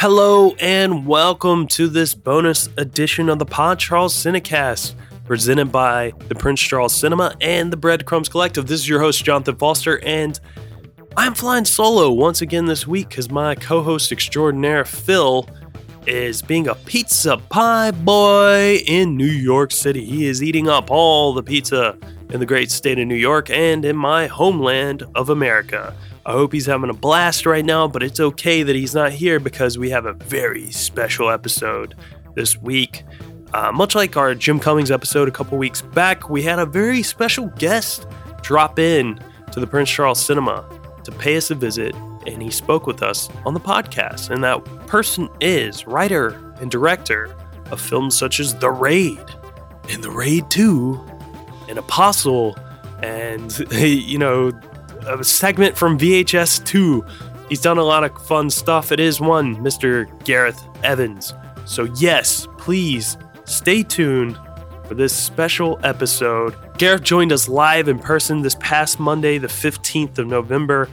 Hello and welcome to this bonus edition of the Pod Charles Cinecast, presented by the Prince Charles Cinema and the Breadcrumbs Collective. This is your host, Jonathan Foster, and I'm flying solo once again this week because my co host extraordinaire, Phil, is being a pizza pie boy in New York City. He is eating up all the pizza in the great state of New York and in my homeland of America. I hope he's having a blast right now, but it's okay that he's not here because we have a very special episode this week. Uh, much like our Jim Cummings episode a couple weeks back, we had a very special guest drop in to the Prince Charles Cinema to pay us a visit, and he spoke with us on the podcast. And that person is writer and director of films such as The Raid and The Raid 2 and Apostle and, you know, a segment from VHS 2. He's done a lot of fun stuff. It is one, Mr. Gareth Evans. So, yes, please stay tuned for this special episode. Gareth joined us live in person this past Monday, the 15th of November,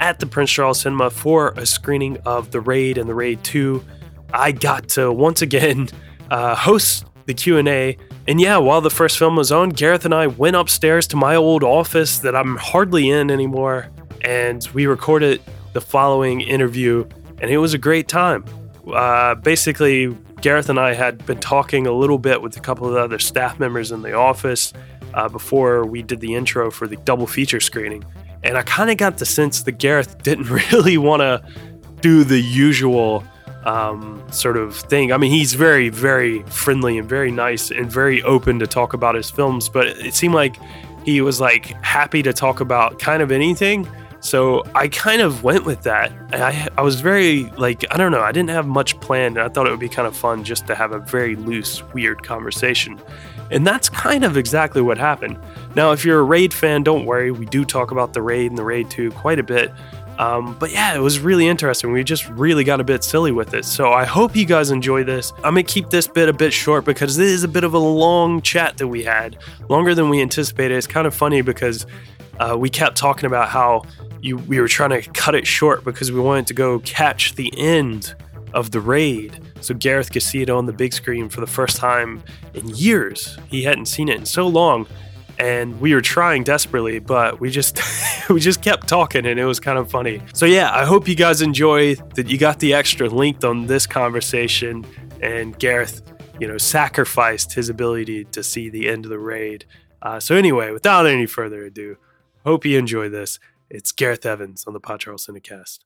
at the Prince Charles Cinema for a screening of The Raid and The Raid 2. I got to once again uh, host the Q&A. And yeah, while the first film was on, Gareth and I went upstairs to my old office that I'm hardly in anymore, and we recorded the following interview, and it was a great time. Uh, basically, Gareth and I had been talking a little bit with a couple of other staff members in the office uh, before we did the intro for the double feature screening. And I kind of got the sense that Gareth didn't really want to do the usual um, sort of thing. I mean, he's very, very friendly and very nice and very open to talk about his films, but it seemed like he was like happy to talk about kind of anything. So I kind of went with that. I, I was very like, I don't know, I didn't have much planned. And I thought it would be kind of fun just to have a very loose, weird conversation. And that's kind of exactly what happened. Now, if you're a Raid fan, don't worry. We do talk about the Raid and the Raid 2 quite a bit. Um, but yeah, it was really interesting. We just really got a bit silly with it. So I hope you guys enjoy this. I'm going to keep this bit a bit short because this is a bit of a long chat that we had, longer than we anticipated. It's kind of funny because uh, we kept talking about how you, we were trying to cut it short because we wanted to go catch the end of the raid so Gareth could see it on the big screen for the first time in years. He hadn't seen it in so long and we were trying desperately but we just we just kept talking and it was kind of funny. So yeah i hope you guys enjoy that you got the extra length on this conversation and gareth you know sacrificed his ability to see the end of the raid. Uh, so anyway without any further ado hope you enjoy this. It's gareth evans on the pod charles cinecast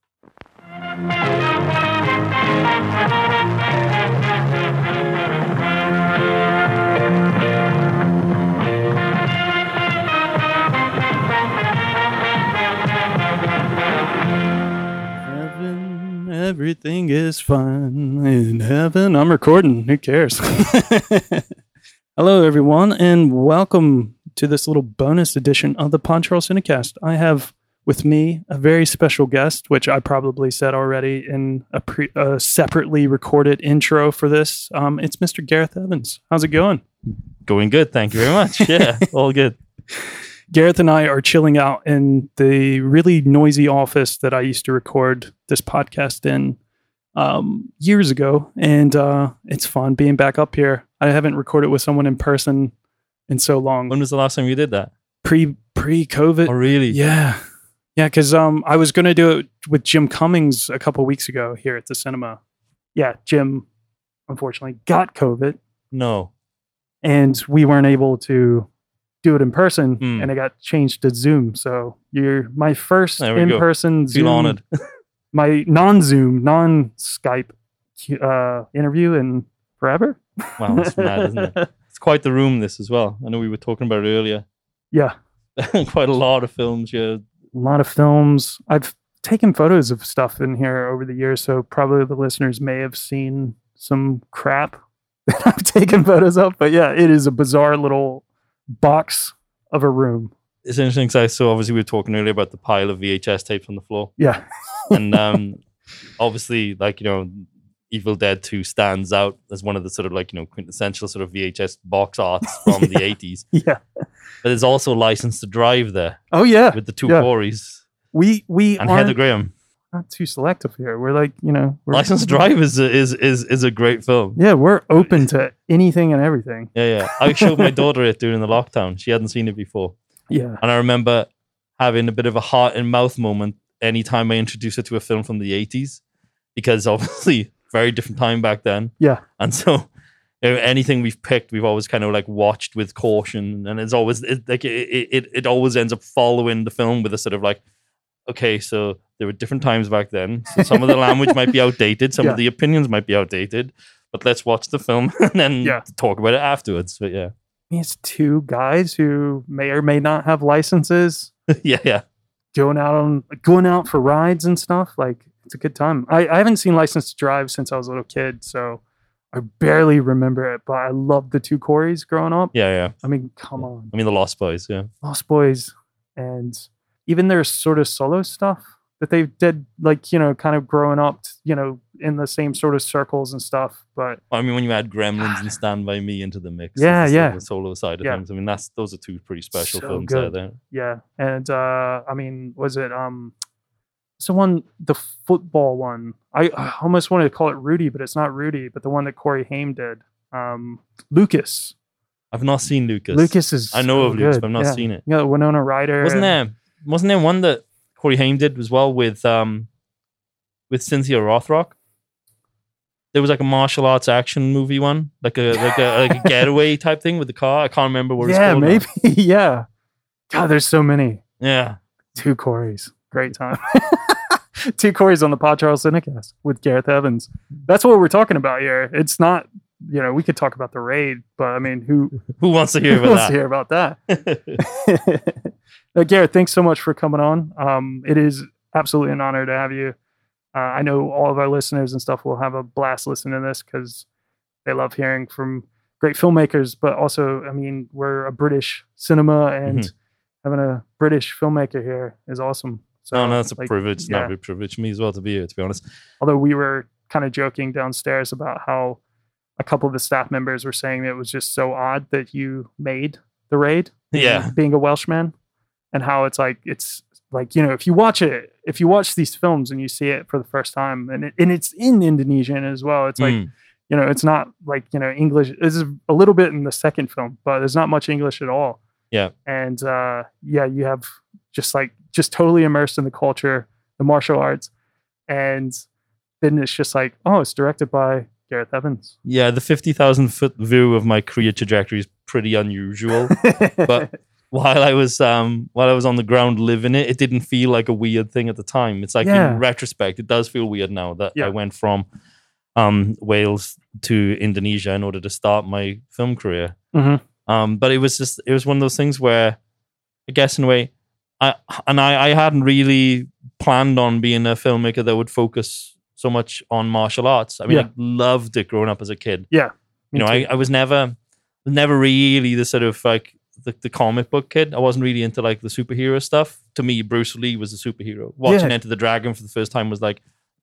everything is fine in heaven. I'm recording. Who cares? Hello, everyone, and welcome to this little bonus edition of the Pod Charles Cinecast. I have with me a very special guest, which I probably said already in a, pre- a separately recorded intro for this. Um, it's Mr. Gareth Evans. How's it going? Going good. Thank you very much. Yeah, all good. Gareth and I are chilling out in the really noisy office that I used to record this podcast in um, years ago, and uh, it's fun being back up here. I haven't recorded with someone in person in so long. When was the last time you did that? Pre pre COVID. Oh, really? Yeah, yeah. Because um, I was going to do it with Jim Cummings a couple weeks ago here at the cinema. Yeah, Jim unfortunately got COVID, No. and we weren't able to do it in person, Hmm. and it got changed to Zoom. So you're my first There we go. in-person Feel Zoom, honored. my non-Zoom, non-Skype uh, interview in forever. Wow, that's mad, isn't it? It's quite the room, this as well. I know we were talking about it earlier. Yeah, quite a lot of films. Yeah. a lot of films. I've taken photos of stuff in here over the years, so probably the listeners may have seen some crap that I've taken photos of. But yeah, it is a bizarre little box of a room. It's interesting because I saw, obviously, we were talking earlier about the pile of VHS tapes on the floor. Yeah, And um, obviously, like, you know, Evil Dead 2 stands out as one of the sort of like, you know, quintessential sort of VHS box arts from the 80s. yeah. But there's also License to Drive there Oh yeah. with the two Yeah. Corys We we and Heather Graham. Not too selective here. We're like, you know, we're, License to Drive is a, is is is a great film. Yeah, we're open to anything and everything. Yeah, yeah. I showed my daughter it during the lockdown. She hadn't seen it before, Yeah. and I remember having a bit of a heart and mouth moment anytime I introduced her to a film from the eighties, because obviously very different time back then. Yeah. And so anything we've picked, we've always kind of like watched with caution, and it's always it, like it, it it always ends up following the film with a sort of like, okay, so there were different times back then. So some of the language might be outdated, some Yeah. of the opinions might be outdated, but let's watch the film and then Yeah. talk about it afterwards. But yeah, It's two guys who may or may not have licenses yeah, yeah. going out on going out for rides and stuff. Like it's a good time. I, I haven't seen License to Drive since I was a little kid, so I barely remember it. But I loved the two Corys growing up. Yeah, yeah. I mean, come on, I mean, the Lost Boys. Yeah, Lost Boys, and even their sort of solo stuff that they did, like you know, kind of growing up, you know, in the same sort of circles and stuff. But I mean, when you add Gremlins and Stand by Me into the mix, Yeah, as the yeah. sort of solo side of Yeah. things. I mean, that's those are two pretty special So films good. there. yeah, and uh I mean, was it um, it's the one, the football one? I, I almost wanted to call it Rudy, but it's not Rudy, but the one that Corey Haim did. Um, Lucas. I've not seen Lucas. Lucas is. I know so of Lucas, good. but I've not yeah. seen it. Yeah, Winona Ryder. Wasn't and- there? Wasn't there one that Corey Haim did as well with um with Cynthia Rothrock? There was like a martial arts action movie one, like a like a like a getaway type thing with the car. I can't remember what it's Yeah, called. maybe. yeah. God, there's so many. Yeah. Two Corys. Great time. Two Corys on the Pod Charles Cinecast with Gareth Evans. That's what we're talking about here. It's not, you know, we could talk about the raid, but I mean, who, Who wants to hear who wants about to hear about that? Uh, Gareth, thanks so much for coming on. Um, it is absolutely an honor to have you. Uh, I know all of our listeners and stuff will have a blast listening to this because they love hearing from great filmmakers. But also, I mean, we're a British cinema, and Mhm. having a British filmmaker here is awesome. So, no, no, it's a like, privilege. It's yeah. not a privilege for me as well to be here, to be honest. Although we were kind of joking downstairs about how a couple of the staff members were saying it was just so odd that you made the raid. Yeah. being a Welshman, and how it's like it's like you know if you watch it, if you watch these films and you see it for the first time, and it, and it's in Indonesian as well. It's like Mm. you know it's not like you know English. This is a little bit in the second film, but there's not much English at all. Yeah. and uh, yeah, you have just like just totally immersed in the culture, the martial arts, and then it's just like oh, it's directed by Gareth Evans. Yeah, the 50,000 foot view of my career trajectory is pretty unusual. But- while I was um while I was on the ground living it, it didn't feel like a weird thing at the time. It's like Yeah. in retrospect, it does feel weird now that Yeah. I went from um Wales to Indonesia in order to start my film career. Mhm. Um, but it was just it was one of those things where I guess in a way I and I, I hadn't really planned on being a filmmaker that would focus so much on martial arts. I mean, Yeah. I loved it growing up as a kid yeah, you know, I, I was never never really the sort of like the, the comic book kid. I wasn't really into like the superhero stuff. To me, Bruce Lee was a superhero. Watching Yeah. Enter the Dragon for the first time was like,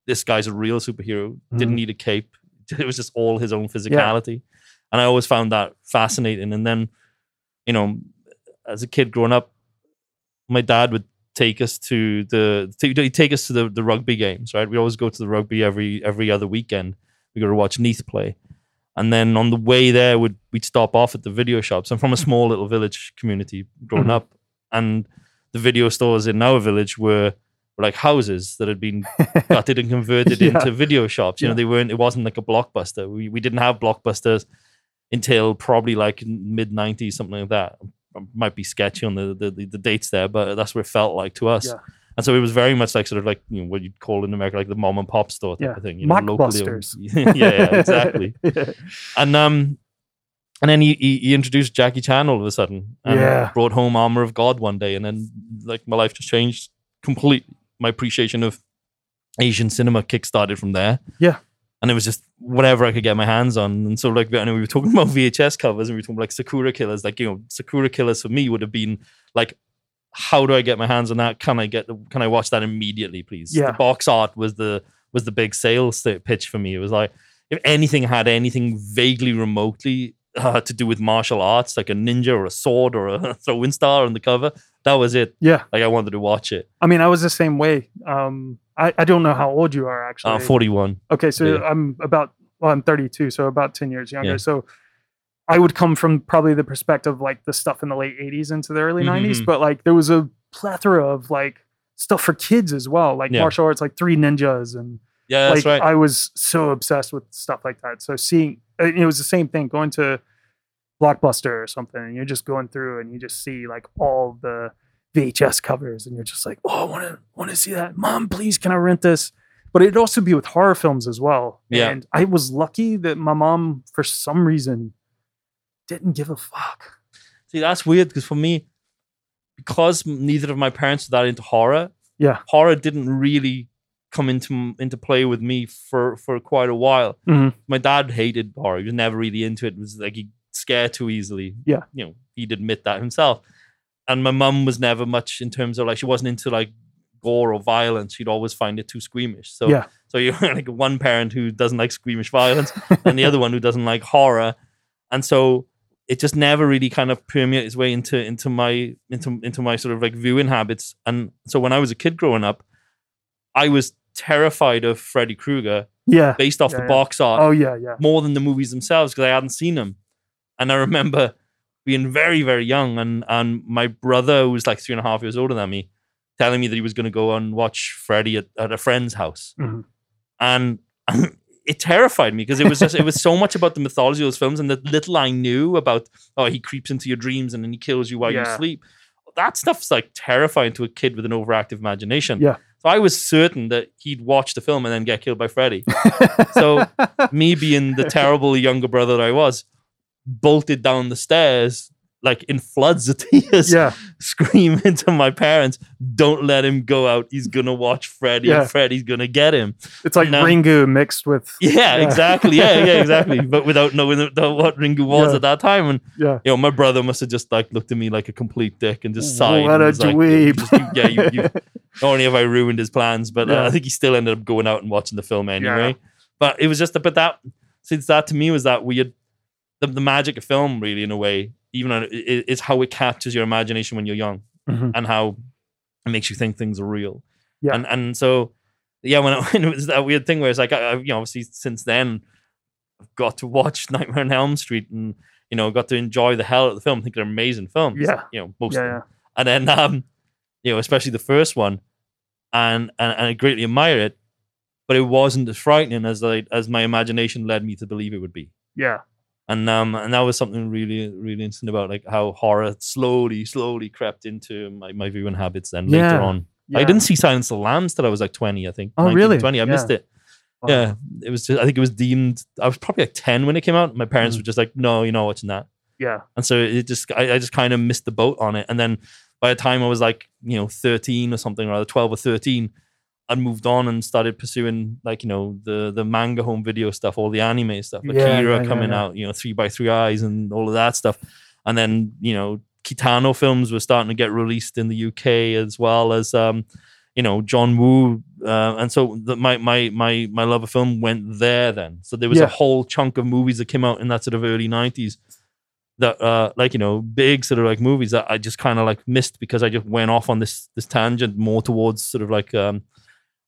this guy's a real superhero. Didn't Mhm. need a cape. It was just all his own physicality. And I always found that fascinating. And then, you know, as a kid growing up, my dad would take us to the he'd take us to the, the rugby games, right? We always go to the rugby every every other weekend. We go to watch Neath play. And then on the way there, we'd, we'd stop off at the video shops. I'm from a small little village community growing Mhm. up. And the video stores in our village were, were like houses that had been gutted and converted Yeah. into video shops. You know, they weren't, it wasn't like a blockbuster. We, we didn't have blockbusters until probably like mid 90s, something like that. Might be sketchy on the, the, the, the dates there, but that's what it felt like to us. Yeah. And so it was very much like sort of like you know what you'd call in America like the mom and pop store type Yeah. of thing. You know, locally. Mockbusters. yeah, yeah, exactly. And um, and then he, he he introduced Jackie Chan all of a sudden, and Yeah. brought home Armor of God one day, and then like my life just changed completely. My appreciation of Asian cinema kickstarted from there. Yeah. and it was just whatever I could get my hands on. And so like, I know we were talking about VHS covers, and we were talking about, like Sakura Killers. Like you know, Sakura Killers for me would have been like. How do I get my hands on that? Can I get? The, can I watch that immediately, please? Yeah. The box art was the was the big sales pitch for me. It was like if anything had anything vaguely remotely uh, to do with martial arts, like a ninja or a sword or a throwing star on the cover, that was it. yeah. Like I wanted to watch it. I mean, I was the same way. Um, I, I don't know how old you are actually. Uh, 41. Okay, so Yeah. I'm about well, I'm 32, so about 10 years younger. Yeah. So I would come from probably the perspective like the stuff in the late 80s into the early Mhm, 90s, mhm. but like there was a plethora of like stuff for kids as well, like Yeah. martial arts, like Three Ninjas, and Yeah, that's like right. I was so obsessed with stuff like that. So seeing it was the same thing going to Blockbuster or something, and you're just going through and you just see like all the VHS covers, and you're just like, oh, I want to want to see that. Mom, please, can I rent this? But it'd also be with horror films as well. Yeah. And I was lucky that my mom, for some reason, didn't give a fuck. See, that's weird because for me, because neither of my parents were that into horror, Yeah. horror didn't really come into into play with me for for quite a while. Mhm. My dad hated horror; he was never really into it. It was like he scared too easily. Yeah. you know, he'd admit that himself. And my mum was never much in terms of like she wasn't into like gore or violence. She'd always find it too squeamish. So Yeah. so you're like one parent who doesn't like squeamish violence, and the other one who doesn't like horror, and so it just never really kind of permeated its way into into my into into my sort of like viewing habits. And so when I was a kid growing up, I was terrified of Freddy Krueger Yeah. based off Yeah, the yeah. box art Oh yeah, yeah. more than the movies themselves because I hadn't seen them. And I remember being very, very young, and and my brother, who was like three and a half years older than me, telling me that he was going to go and watch Freddy at, at a friend's house, Mhm. and, it terrified me because it was just it was so much about the mythology of those films and the little I knew about oh he creeps into your dreams and then he kills you while you sleep. That stuff's like terrifying to a kid with an overactive imagination. Yeah. So I was certain that he'd watch the film and then get killed by Freddy. So me being the terrible younger brother that I was, bolted down the stairs like in floods of tears, yeah. screaming to my parents, "Don't let him go out. He's gonna watch Freddy, Yeah. and Freddy's gonna get him." It's like No. Ringu mixed with Yeah, Yeah. exactly. Yeah, yeah, exactly. But without knowing what Ringu was Yeah. at that time, and yeah. you know, my brother must have just like looked at me like a complete dick and just sighed. What a like, dweeb. you- yeah, you, you, not only have I ruined his plans, but uh, I think he still ended up going out and watching the film anyway. But it was just, but that since that to me was that weird, the, the magic of film, really, in a way, even on, i- i- how it captures your imagination when you're young Mhm. and how it makes you think things are real. Yeah. And and so yeah, when, I, when it was that weird thing where it's like, I, I, you know, obviously since then, I've got to watch Nightmare on Elm Street and you know got to enjoy the hell out of the film. I think they're amazing films. Yeah. you know, most Yeah, of them yeah. and then um you know especially the first one and and, and i greatly admire it but it wasn't as frightening as I, as my imagination led me to believe it would be Yeah. And um and that was something really really interesting about like how horror slowly slowly crept into my, my viewing habits then Yeah. later on i didn't see silence of the lambs till i was like 20 i think Oh, 19, really? 20 i Yeah. missed it Wow. yeah it was just i think it was deemed i was probably like 10 when it came out my parents Mm. were just like no you're not watching that Yeah. and so it just I, I just kind of missed the boat on it and then by the time i was like you know 13 or something or other 12 or 13 i moved on and started pursuing like you know the the manga home video stuff all the anime stuff akira yeah, yeah, coming yeah. out you know three by three eyes and all of that stuff and then you know kitano films were starting to get released in the uk as well as um you know John Woo, uh, and so the, my my my my love of film went there. Then, so there was a whole chunk of movies that came out in that sort of early '90s that, uh, like you know, big sort of like movies that I just kind of like missed because I just went off on this this tangent more towards sort of like um,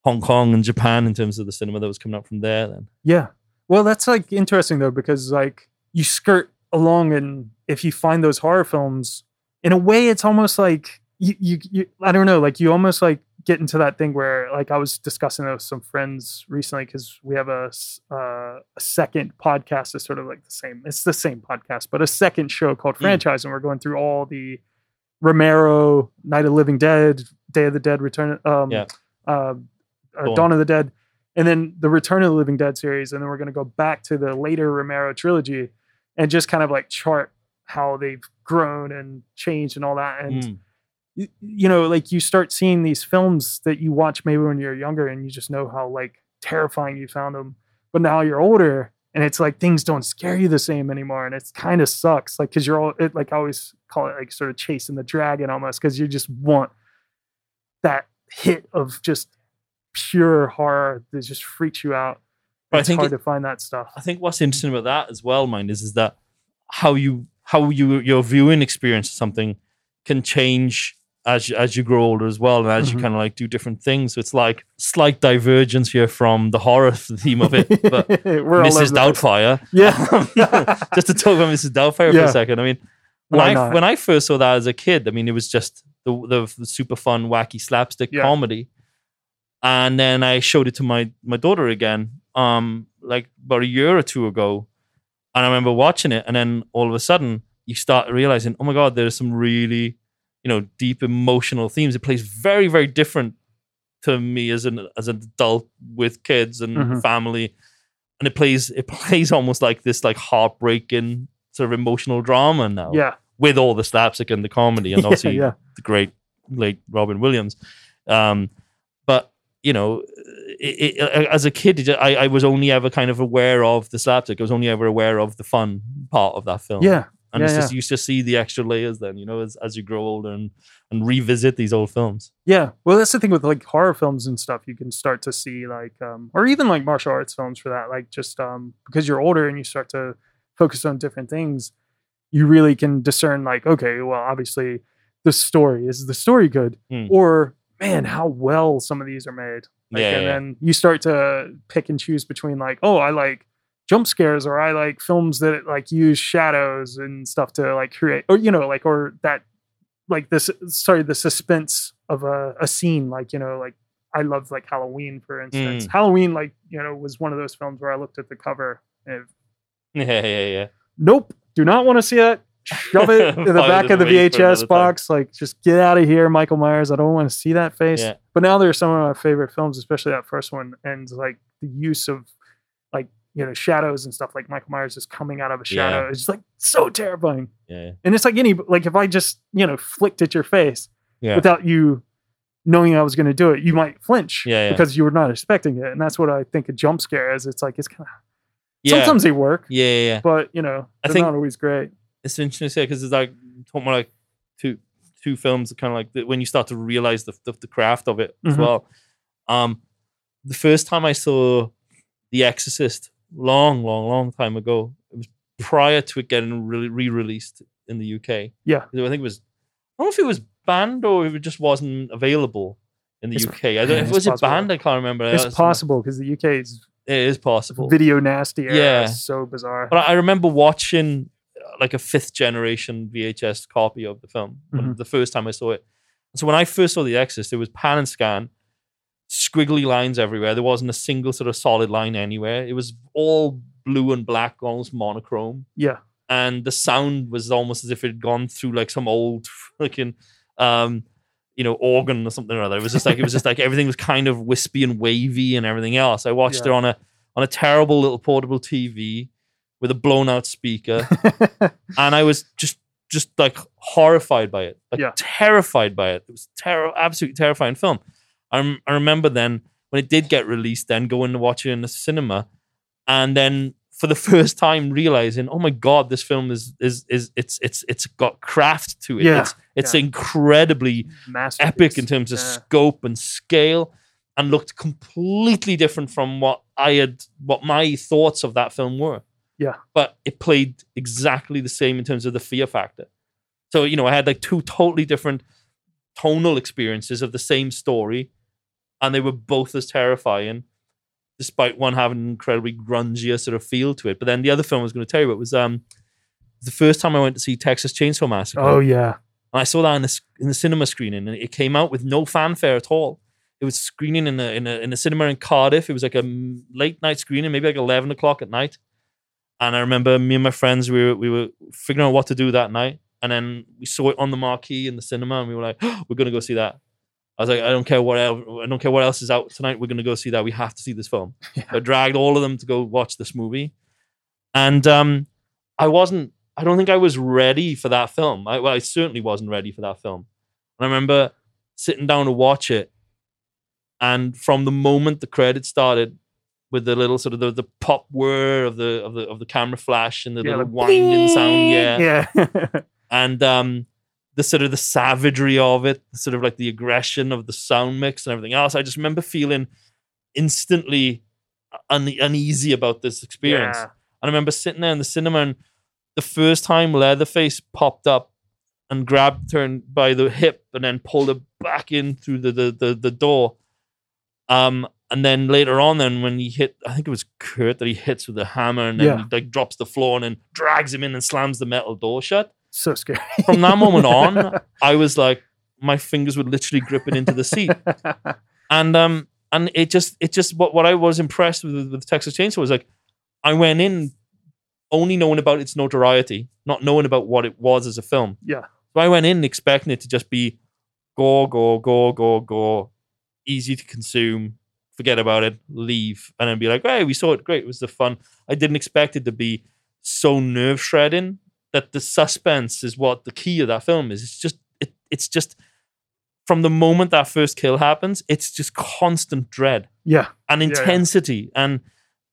Hong Kong and Japan in terms of the cinema that was coming out from there. Then, Yeah. Well, that's like interesting though, because like you skirt along and if you find those horror films, in a way, it's almost like you, you, you I don't know, like you almost like get into that thing where like I was discussing it with some friends recently because we have a, uh, a second podcast that's sort of like the same, it's the same podcast, but a second show called Mm. Franchised. And we're going through all the Romero, Night of Living Dead, Day of the Dead, Return, um, Yeah. uh, Dawn of the Dead, and then the Return of the Living Dead series, and then we're going to go back to the later Romero trilogy and just kind of like chart how they've grown and changed and all that. And Mm. y- you know, like you start seeing these films that you watch maybe when you're younger, and you just know how like terrifying you found them, but now you're older. And it's like things don't scare you the same anymore, and it's kind of sucks. Like, cause you're all it, like I always call it like sort of chasing the dragon almost, cause you just want that hit of just pure horror that just freaks you out. But I it's think hard it- to find that stuff. I think what's interesting about that as well, mind is, is that how you how you your viewing experience of something can change as you, as you grow older as well, and as Mhm. you kind of like do different things. So it's like slight divergence here from the horror theme of it, but Mrs. Doubtfire. Yeah. just to talk about Mrs. Doubtfire for a second. I mean, when Why I not? when I first saw that as a kid, I mean, it was just the the, the super fun, wacky slapstick Yeah. comedy, and then I showed it to my my daughter again, um, like about a year or two ago, and I remember watching it, and then all of a sudden you start realizing, oh my god, there's some really, you know, deep emotional themes. It plays very very different to me as an as an adult with kids and Mhm. family, and it plays it plays almost like this like heartbreaking sort of emotional drama now yeah. with all the slapstick and the comedy and obviously yeah. the great late Robin Williams. Um, you know, it, it, as a kid, I, I was only ever kind of aware of the slapstick. I was only ever aware of the fun part of that film. Yeah. and yeah, it's just you just see the extra layers. Then you know, as as you grow older and and revisit these old films. Yeah. Well, that's the thing with like horror films and stuff. You can start to see like, um, or even like martial arts films for that. Like just um, because you're older and you start to focus on different things, you really can discern like, okay, well, obviously the story is the story good, Hmm. or man, how well some of these are made. Like, Yeah, and yeah. then you start to pick and choose between like, oh, I like jump scares, or I like films that like use shadows and stuff to like create, or you know, like or that like this. Sorry, the suspense of a, a scene. Like you know, like I love like Halloween, for instance. Mm. Halloween, like you know, was one of those films where I looked at the cover and Yeah, yeah, yeah. nope, do not want to see it. Shove it in the back of the away for another VHS time. box. Like, just get out of here, Michael Myers. I don't want to see that face. Yeah. But now there's some of my favorite films, especially that first one, and like the use of like you know shadows and stuff. Like Michael Myers is coming out of a Yeah. shadow. It's like so terrifying. Yeah, yeah. And it's like any like if I just you know flicked at your face Yeah. without you knowing I was going to do it, you might flinch Yeah, yeah. because you were not expecting it. And that's what I think a jump scare is. It's like it's kind of yeah. sometimes they work, yeah, yeah, yeah. but you know I they're think- not always great. It's interesting to say because it's like talking about like two two films kind of like the, when you start to realize the, the the craft of it as Mhm. well. Um, the first time I saw The Exorcist, long, long, long time ago, it was prior to it getting really re released in the UK. Yeah. I think it was. I don't know if it was banned or if it just wasn't available in the It's- UK. I don't know if it was it banned. I can't remember. It's possible because the UK is It is possible. video nasty. Era. Yeah. So bizarre. But I remember watching like a fifth generation VHS copy of the film Mhm. the first time I saw it. So when I first saw The Exorcist, it was pan and scan, squiggly lines everywhere. There wasn't a single sort of solid line anywhere. It was all blue and black, almost monochrome. yeah, And the sound was almost as if it had gone through like some old fucking um, you know, organ or something or other. It was just like it was just like everything was kind of wispy and wavy and everything else. I watched it on a on a terrible little portable TV with a blown out speaker and I was just just like horrified by it, like Yeah. terrified by it. It was terror, absolutely terrifying film. I, rem- I remember then when it did get released, then going to watch it in the cinema, and then for the first time realizing, oh my god, this film is is is it's it's it's got craft to it. Yeah, It's it's yeah. incredibly epic in terms of Yeah. scope and scale and looked completely different from what I had what my thoughts of that film were. Yeah. But it played exactly the same in terms of the fear factor. So, you know, I had like two totally different tonal experiences of the same story and they were both as terrifying despite one having an incredibly grungier sort of feel to it. But then the other film I was going to tell you about was um the first time I went to see Texas Chainsaw Massacre. Oh yeah, And I saw that in the, in the cinema screening, and it came out with no fanfare at all. It was screening in a, in a in a cinema in Cardiff. It was like a late night screening, maybe like eleven o'clock at night. And I remember me and my friends we were we were figuring out what to do that night, and then we saw it on the marquee in the cinema, and we were like, "We're gonna go see that." I was like, "I don't care what else, I don't care what else is out tonight. We're gonna go see that. We have to see this film." Yeah. I dragged all of them to go watch this movie, and um, I wasn't. I don't think I was ready for that film. I, well, I certainly wasn't ready for that film. And I remember sitting down to watch it, and from the moment the credits started, with the little sort of the, the pop whir of the of the of the camera flash and the yeah, little winding sound, yeah, yeah. and um, the sort of the savagery of it, sort of like the aggression of the sound mix and everything else. I just remember feeling instantly un- uneasy about this experience. Yeah. And I remember sitting there in the cinema, and the first time Leatherface popped up and grabbed her by the hip and then pulled her back in through the the the, the door. Um, and then later on, then when he hit, I think it was Kurt that he hits with a hammer and then Yeah. he like drops the floor and then drags him in and slams the metal door shut. So scary. From that moment on, I was like, my fingers were literally gripping into the seat and um and it just it just what, what I was impressed with with Texas Chainsaw was like I went in only knowing about its notoriety, not knowing about what it was as a film. yeah. So I went in expecting it to just be go go go go go, easy to consume, forget about it, leave, and then be like, hey, we saw it, great, it was the fun. I didn't expect it to be so nerve shredding that the suspense is what the key of that film is. It's just it, it's just from the moment that first kill happens, it's just constant dread Yeah. and Yeah, yeah. intensity and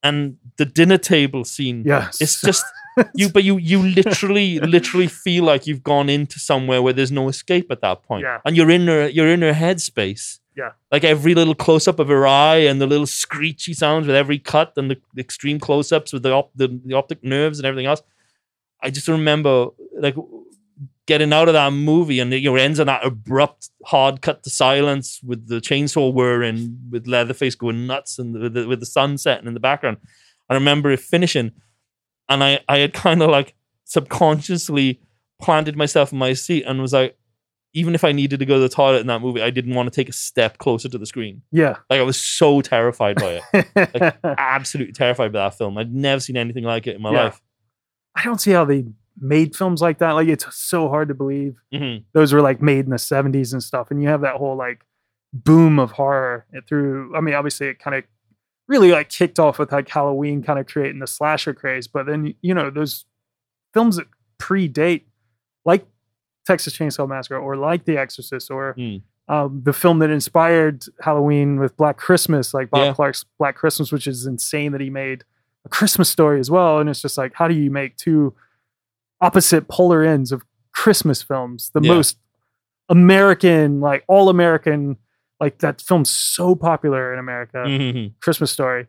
and the dinner table scene. Yes. It's just you but you you literally literally feel like you've gone into somewhere where there's no escape at that point. Yeah. And you're in her you're in her headspace. Yeah. Like every little close up of her eye and the little screechy sounds with every cut and the, extreme close ups with the, op- the the optic nerves and everything else. I just remember like getting out of that movie and you know it ends on that abrupt hard cut to silence with the chainsaw whirring with Leatherface going nuts and with the, with the sun setting in the background. I remember it finishing and I I had kind of like subconsciously planted myself in my seat and was like even if I needed to go to the toilet in that movie I didn't want to take a step closer to the screen. yeah. Like I was so terrified by it. like Absolutely terrified by that film. I'd never seen anything like it in my Yeah. life. I don't see how they made films like that. Like it's so hard to believe hmm those were like made in the 70s and stuff. And you have that whole like boom of horror through. I mean, obviously it kind of really like kicked off with like Halloween kind of creating the slasher craze. But then, you know, those films that predate like Texas Chainsaw Massacre or like The Exorcist or Mm. um, the film that inspired Halloween with Black Christmas, like Bob Yeah. Clark's Black Christmas, which is insane that he made a Christmas story as well. And it's just like, how do you make two opposite polar ends of Christmas films? The Yeah. most American, like all American, like that film's so popular in America, Mhm. Christmas story.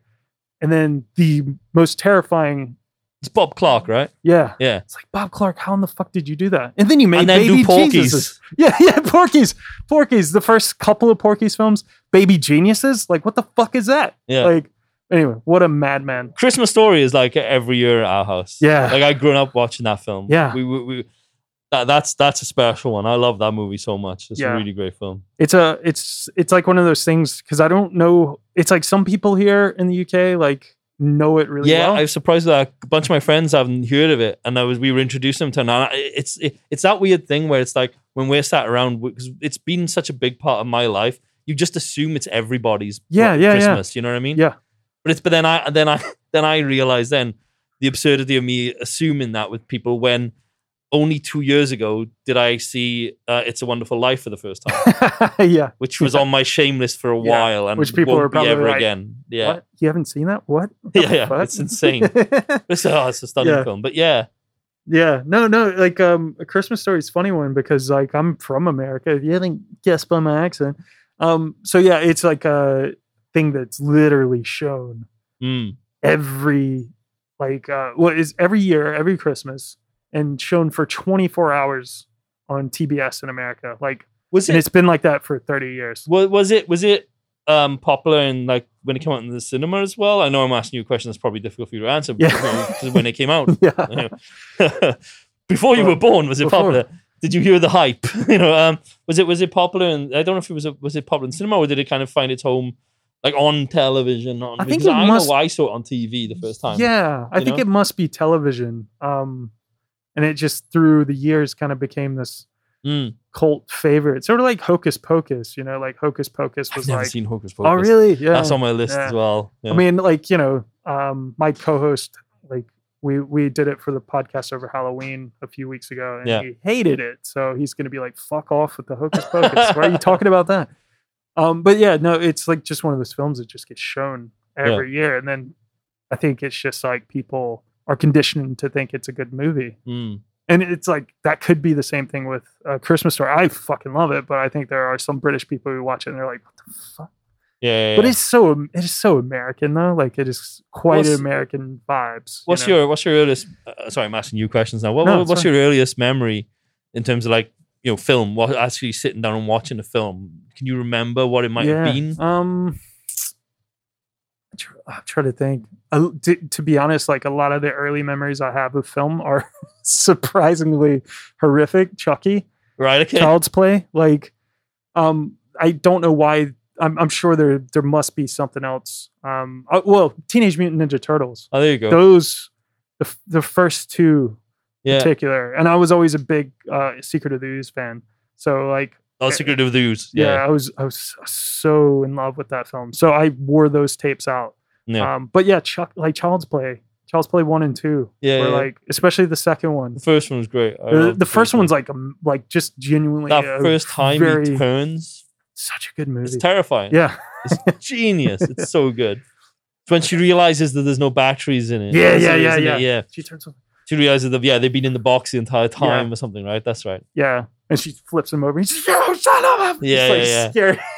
And then the most terrifying, It's Bob Clark, right? yeah. Yeah. It's like Bob Clark, how in the fuck did you do that? And then you made And then Baby. Geniuses. Yeah, yeah, Porky's. Porky's. The first couple of Porky's films, Baby Geniuses. Like, what the fuck is that? Yeah. Like, anyway, what a madman. Christmas Story is like every year at our house. Yeah. Like I grew up watching that film. Yeah. We, we, we that, that's that's a special one. I love that movie so much. It's Yeah. a really great film. It's a, it's, it's like one of those things because I don't know. It's like some people here in the UK like know it really yeah, well. I was surprised that a bunch of my friends haven't heard of it, and I was we were introducing them to it. And it's it, it's that weird thing where it's like when we're sat around because it's been such a big part of my life. You just assume it's everybody's Yeah, yeah, yeah. Christmas. You know what I mean? Yeah. But it's but then I then I then I realized then the absurdity of me assuming that with people when only two years ago did I see uh, It's a Wonderful Life for the first time, yeah. which was on my shame list for a Yeah, while and which people won't are probably ever like, again. Yeah. What? You haven't seen that? What? Yeah, yeah, it's insane. It's, oh, it's a stunning Yeah. film. But yeah, Yeah, no, no, like um a Christmas story is a funny one because like I'm from America. If you haven't guessed by my accent. Um so yeah, it's like a thing that's literally shown mm, every like uh what is every year, every Christmas and shown for 24 hours on TBS in America. Like was it, and it it's been like that for 30 years. was, was it was it um popular in like when it came out in the cinema as well? I know I'm asking you a question that's probably difficult for you to answer. but, Yeah. when it came out, Yeah. before you Well, were born, was it before. popular? Did you hear the hype? you know, um, was it was it popular? And I don't know if it was a, was it popular in cinema or did it kind of find its home like on television? On, I think it I must- know I saw it on TV the first time. Yeah, I think know? it must be television. Um and it just through the years kind of became this Mm. cult favorite, sort of like Hocus Pocus. You know, like Hocus Pocus was I've never like, seen Hocus Pocus. oh really? Yeah. That's on my list yeah. as well. Yeah. I mean, like you know, um, my co-host, like we we did it for the podcast over Halloween a few weeks ago, and Yeah. he hated it. So he's gonna be like, "Fuck off with the Hocus Pocus." Why are you talking about that? Um, but yeah, no, it's like just one of those films that just gets shown every year, and then I think it's just like people are conditioned to think it's a good movie. Mm. And it's like that could be the same thing with uh, Christmas Story. I fucking love it, but I think there are some British people who watch it and they're like, "What the fuck?" Yeah, yeah, But yeah. it's so it is so American though. Like it is quite What's- American vibes. you What's know? your what's your earliest? Uh, sorry, I'm asking you questions now. What, No, what- what's fine. your earliest memory in terms of like you know film, wa- actually sitting down and watching a film. Can you remember what it might yeah. have been? Um, I'm trying to think. Uh, to, to be honest, like a lot of the early memories I have of film are surprisingly horrific. Chucky, Right? Okay. Child's Play, like, um, I don't know why. I'm, I'm sure there there must be something else. Um, uh, well, Teenage Mutant Ninja Turtles. Oh, there you go. Those, the f- the first two yeah. particular, and I was always a big uh, Secret of the Ooze fan. So like, Oh, Secret of the Ooze. yeah, Yeah. I was I was so in love with that film. So I wore those tapes out. Yeah. Um, but yeah, Chuck like Child's Play, Child's Play one and two. Yeah, were yeah. like especially the second one. the first one was great. The, the first one. one's like um, like just genuinely that first time very he turns. such a good movie. It's terrifying. yeah, It's genius. It's so good. It's when she realizes that there's no batteries in it. Yeah, yeah, yeah, yeah. yeah. she turns. on- She realizes that yeah, they've been in the box the entire time or something, right? That's right. Yeah, and she flips him over. He's just, "Oh, shut up! Yeah, It's, like, yeah, yeah. Scary.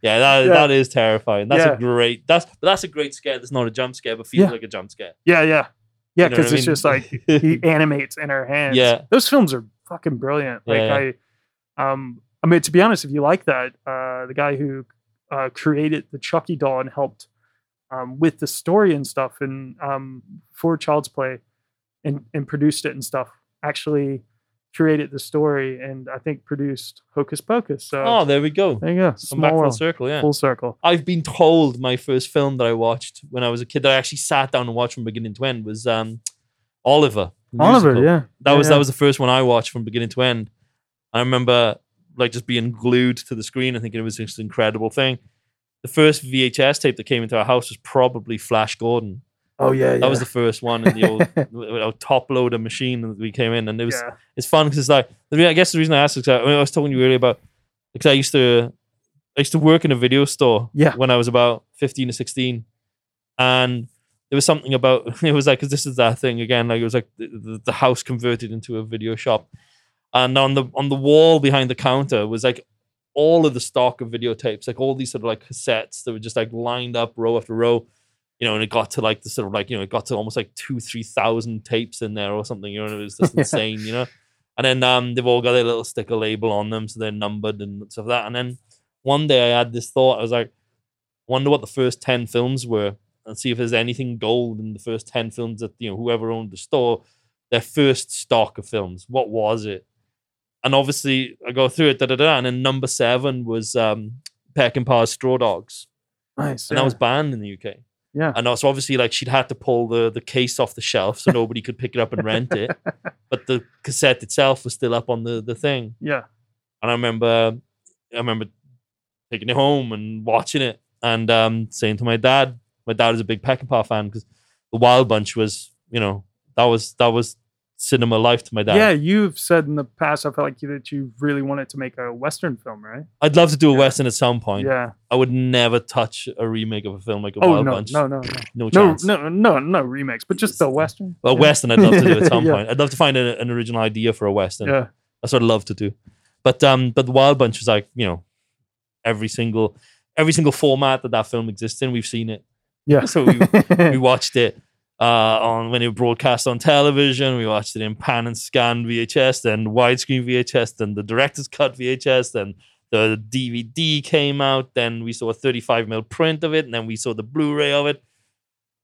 Yeah, that Yeah. that is terrifying. That's Yeah. a great. That's that's a great scare. That's not a jump scare, but feels Yeah. like a jump scare. Yeah, yeah, yeah. Because what I it's just like he animates in her hands. Yeah. those films are fucking brilliant. Like I, um, I mean, to be honest, if you like that, uh, the guy who uh, created the Chucky doll and helped um, with the story and stuff, and um, for Child's Play, and and produced it and stuff, actually created the story and I think produced Hocus Pocus. So oh, there we go. there you go, small back full circle. Yeah. full circle. I've been told my first film that I watched when I was a kid that I actually sat down and watched from beginning to end was um, Oliver. Oliver, musical. yeah, That Yeah, was yeah. that was the first one I watched from beginning to end. I remember like just being glued to the screen and thinking it was just an incredible thing. The first VHS tape that came into our house was probably Flash Gordon. Oh yeah, yeah. That was the first one in the old our top loader machine that we came in, and it was yeah. it's fun because it's like the re- I guess the reason I asked is I, I, mean, I was talking to you earlier about because I used to I used to work in a video store Yeah. when I was about fifteen or sixteen, and there was something about it was like because this is that thing again like it was like the, the, the house converted into a video shop, and on the on the wall behind the counter was like all of the stock of videotapes like all these sort of like cassettes that were just like lined up row after row you know, and it got to like the sort of like, you know, it got to almost like two, three thousand tapes in there or something, you know, and it was just insane, you know. And then um they've all got their little sticker label on them, so they're numbered and stuff like that. And then one day I had this thought, I was like, wonder what the first ten films were and see if there's anything gold in the first ten films that, you know, whoever owned the store, their first stock of films. What was it? And obviously I go through it, da da da, and then number seven was um Peck and Peckinpah's Straw Dogs. nice. And yeah. that was banned in the UK. Yeah. And also obviously like she'd had to pull the the case off the shelf so nobody could pick it up and rent it. But the cassette itself was still up on the the thing. yeah. And I remember I remember taking it home and watching it and um saying to my dad, my dad is a big Peckinpah fan because the Wild Bunch was, you know, that was that was cinema life to my dad. Yeah, you've said in the past, I felt like you, that you really wanted to make a Western film, right? I'd love to do a Yeah. western at some point. Yeah. I would never touch a remake of a film like a Oh Wild no, Bunch. no, no, no, no no, chance. no, no, no remakes, but just the Western. Well, yeah. Western, I'd love to do at some Yeah. point. I'd love to find a, an original idea for a Western. Yeah, That's what I'd love to do. But um, but the Wild Bunch was like you know, every single every single format that that film exists in, we've seen it. yeah. So we we watched it uh, on when it broadcast on television. We watched it in pan and scan VHS, then widescreen VHS, then the director's cut VHS, then the DVD came out. Then we saw a 35 mil print of it, and then we saw the Blu-ray of it.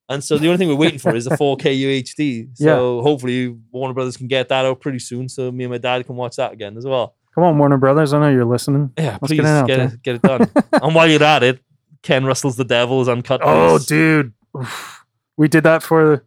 And so the only thing we're waiting for is the 4K UHD. So hopefully Warner Brothers can get that out pretty soon, so me and my dad can watch that again as well. Come on, Warner Brothers. I know you're listening. Yeah, Let's please get it out get it, get it done. and while you're at it, Ken Russell's The Devils uncut. Oh, dude, Oof. We did that for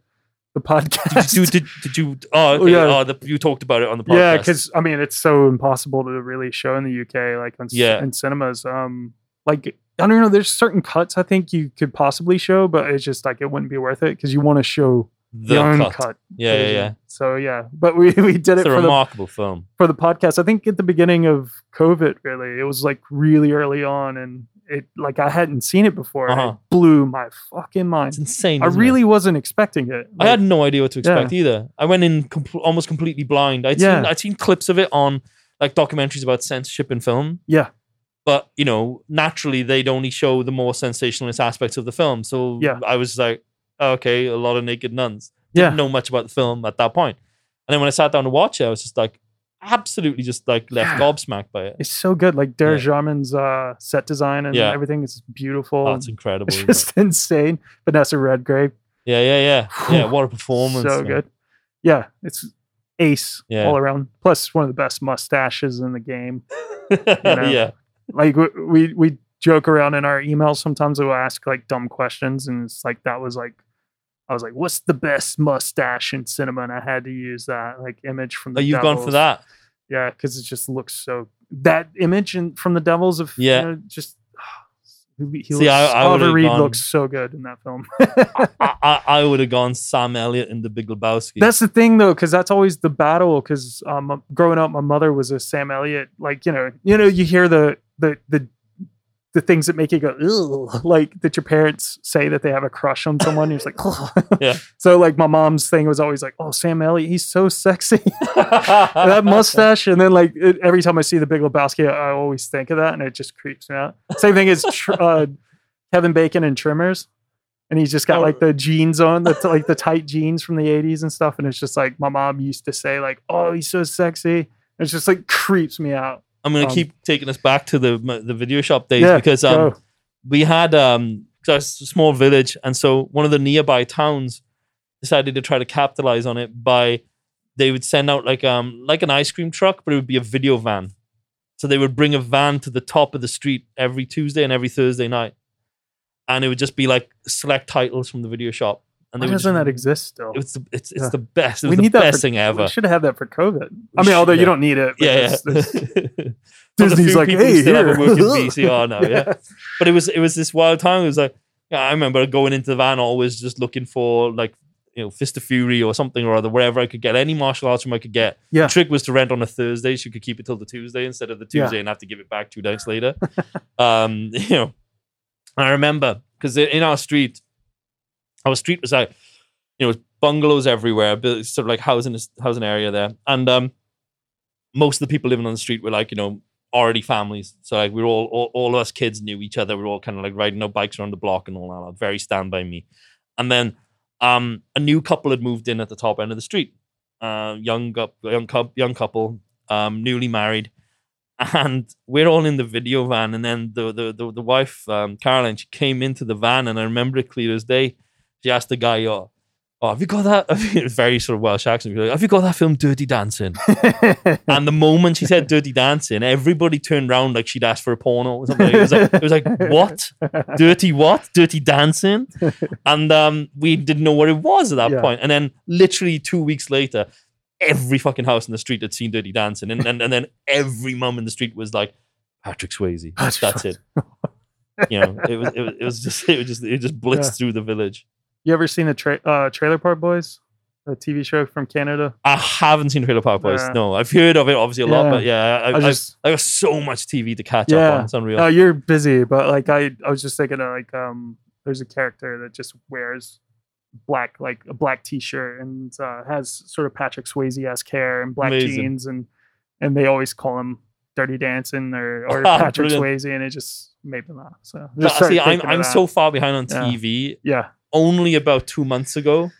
the podcast. did, you, did, did you? Oh, okay. yeah. Oh, the, you talked about it on the podcast. yeah, because I mean, it's so impossible to really show in the UK, like on, Yeah. in cinemas. Um, like I don't know, there's certain cuts I think you could possibly show, but it's just like it wouldn't be worth it because you want to show the, the, cut. uncut. Yeah, yeah, version. yeah. So yeah, but we we did It's it a for the remarkable film. for the podcast. I think at the beginning of COVID, really, it was like really early on, and it like I hadn't seen it before. Uh-huh. It blew my fucking mind. It's insane. I isn't it? really wasn't expecting it. I had no idea what to expect either. I went in com- almost completely blind. I'd seen Yeah. I'd seen clips of it on like documentaries about censorship in film, yeah, but you know, naturally they'd only show the more sensationalist aspects of the film. So Yeah. I was like, oh, okay, a lot of naked nuns. yeah, Didn't know much about the film at that point. And then when I sat down to watch it, I was just like, absolutely just like left Yeah. gobsmacked by it. It's so good. Like Derek Yeah. Jarman's uh, set design and Yeah. everything is beautiful. Oh, it's incredible. it's isn't it? just insane. Vanessa Redgrave, Yeah, yeah, yeah, yeah. What a performance! so man. good. Yeah, it's ace Yeah. all around. Plus, one of the best mustaches in the game. know? yeah, Like we, we we joke around in our emails. Sometimes we'll ask like dumb questions, and it's like that was like. I was like, "What's the best mustache in cinema?" And I had to use that like image from the. oh, you've gone for Devils. that. Yeah, because it just looks so. That image in, from the Devils of Yeah. you know, just. He, See, looks, I- I Reed gone- looks so good in that film. I, I, I would have gone Sam Elliott in The Big Lebowski. That's the thing, though, because that's always the battle. Because um, growing up, my mother was a Sam Elliott. Like you know, you know, you hear the the the the things that make you go, Ugh, like that your parents say that they have a crush on someone. You're like. Yeah. So like my mom's thing was always like, oh, Sam Elliott, he's so sexy. that mustache, and then like it, every time I see the Big Lebowski, I, I always think of that, and it just creeps me out. Same thing as tr- uh, Kevin Bacon and Tremors, and he's just got Oh. like the jeans on, the like the tight jeans from the '80s and stuff, and it's just like my mom used to say like, "Oh, he's so sexy." and It's just like creeps me out. I'm gonna um, keep taking us back to the the video shop days Yeah, because um, go. we had um 'cause a small village, and so one of the nearby towns decided to try to capitalize on it by they would send out like um like an ice cream truck, but it would be a video van. So they would bring a van to the top of the street every Tuesday and every Thursday night, and it would just be like select titles from the video shop. And Why doesn't just- that exist still? It was the, it's it's Yeah. the best. It We the need that best for- thing ever. We should have had that for COVID. I mean, although should you don't need it. yeah, it's- yeah. it's- Disney's like, people hey, still have a here. working VCR now, yeah. But it was it was this wild time. It was like yeah, I remember going into the van always just looking for like you know Fist of Fury or something or other wherever I could get any martial arts from I could get. Yeah. The trick was to rent on a Thursday, so you could keep it till the Tuesday instead of the Yeah. Tuesday and have to give it back two nights later. um, you know, I remember because in our street, our street was like you know, bungalows everywhere, but sort of like housing housing area there, and um, most of the people living on the street were like you know already families. So like we were all, all all of us kids knew each other. We were all kind of like riding our bikes around the block and all that. Very stand by me. And then um, a new couple had moved in at the top end of the street. Uh, young young young couple, um, newly married. And we're all in the video van, and then the the the, the wife, um, Caroline, she came into the van, and I remember it clear as day. She asked the guy, "Oh, oh have you got that?" Very sort of Welsh accent. Like, have you got that film, Dirty Dancing? And the moment she said Dirty Dancing, everybody turned around like she'd asked for a porno or something. It was like, it was like what? Dirty what? Dirty Dancing? And um, we didn't know what it was at that Yeah. point. And then literally two weeks later, every fucking house in the street had seen Dirty Dancing. And, and, and then every mum in the street was like, Patrick Swayze. Patrick That's it. You know, it was, it was, it was just, it was just, it just blitzed Yeah. through the village. You ever seen the tra- uh, Trailer Park Boys, a TV show from Canada? I haven't seen Trailer Park Boys. Yeah. No, I've heard of it obviously a lot, but yeah, I, I I, just I got so much TV to catch Yeah. up on. It's unreal. No, you're busy, but like I, I was just thinking of like um, there's a character that just wears black like a black t-shirt and uh, has sort of Patrick Swayze esque hair and black Amazing. jeans and and they always call him Dirty Dancing or or Ah, Patrick. Swayze and it just made me laugh. So just see, I'm, I'm so far behind on Yeah. TV. yeah. Only about two months ago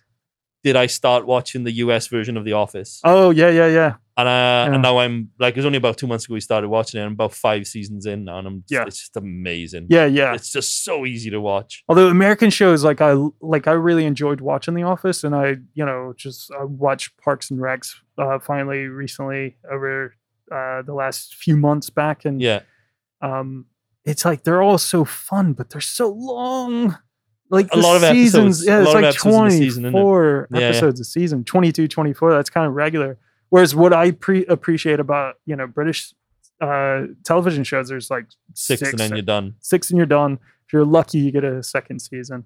did I start watching the US version of The Office. Oh yeah yeah yeah and uh, Yeah. and now I'm like, it was only about two months ago we started watching it. I'm about five seasons in now, and I'm Yeah. it's just amazing. yeah yeah. It's just so easy to watch. Although American shows, like I like, I really enjoyed watching The Office, and I, you know, just I watched Parks and Recs uh, finally recently over uh, the last few months back, and Yeah, um, it's like they're all so fun, but they're so long. Like A lot of seasons, episodes- yeah, it's like episodes in the season, isn't 24 Yeah, yeah. episodes a season, 22, 24. That's kind of regular. Whereas what I pre- appreciate about you know British uh, television shows, there's like six, and then you're done. six and you're done. If you're lucky, you get a second season.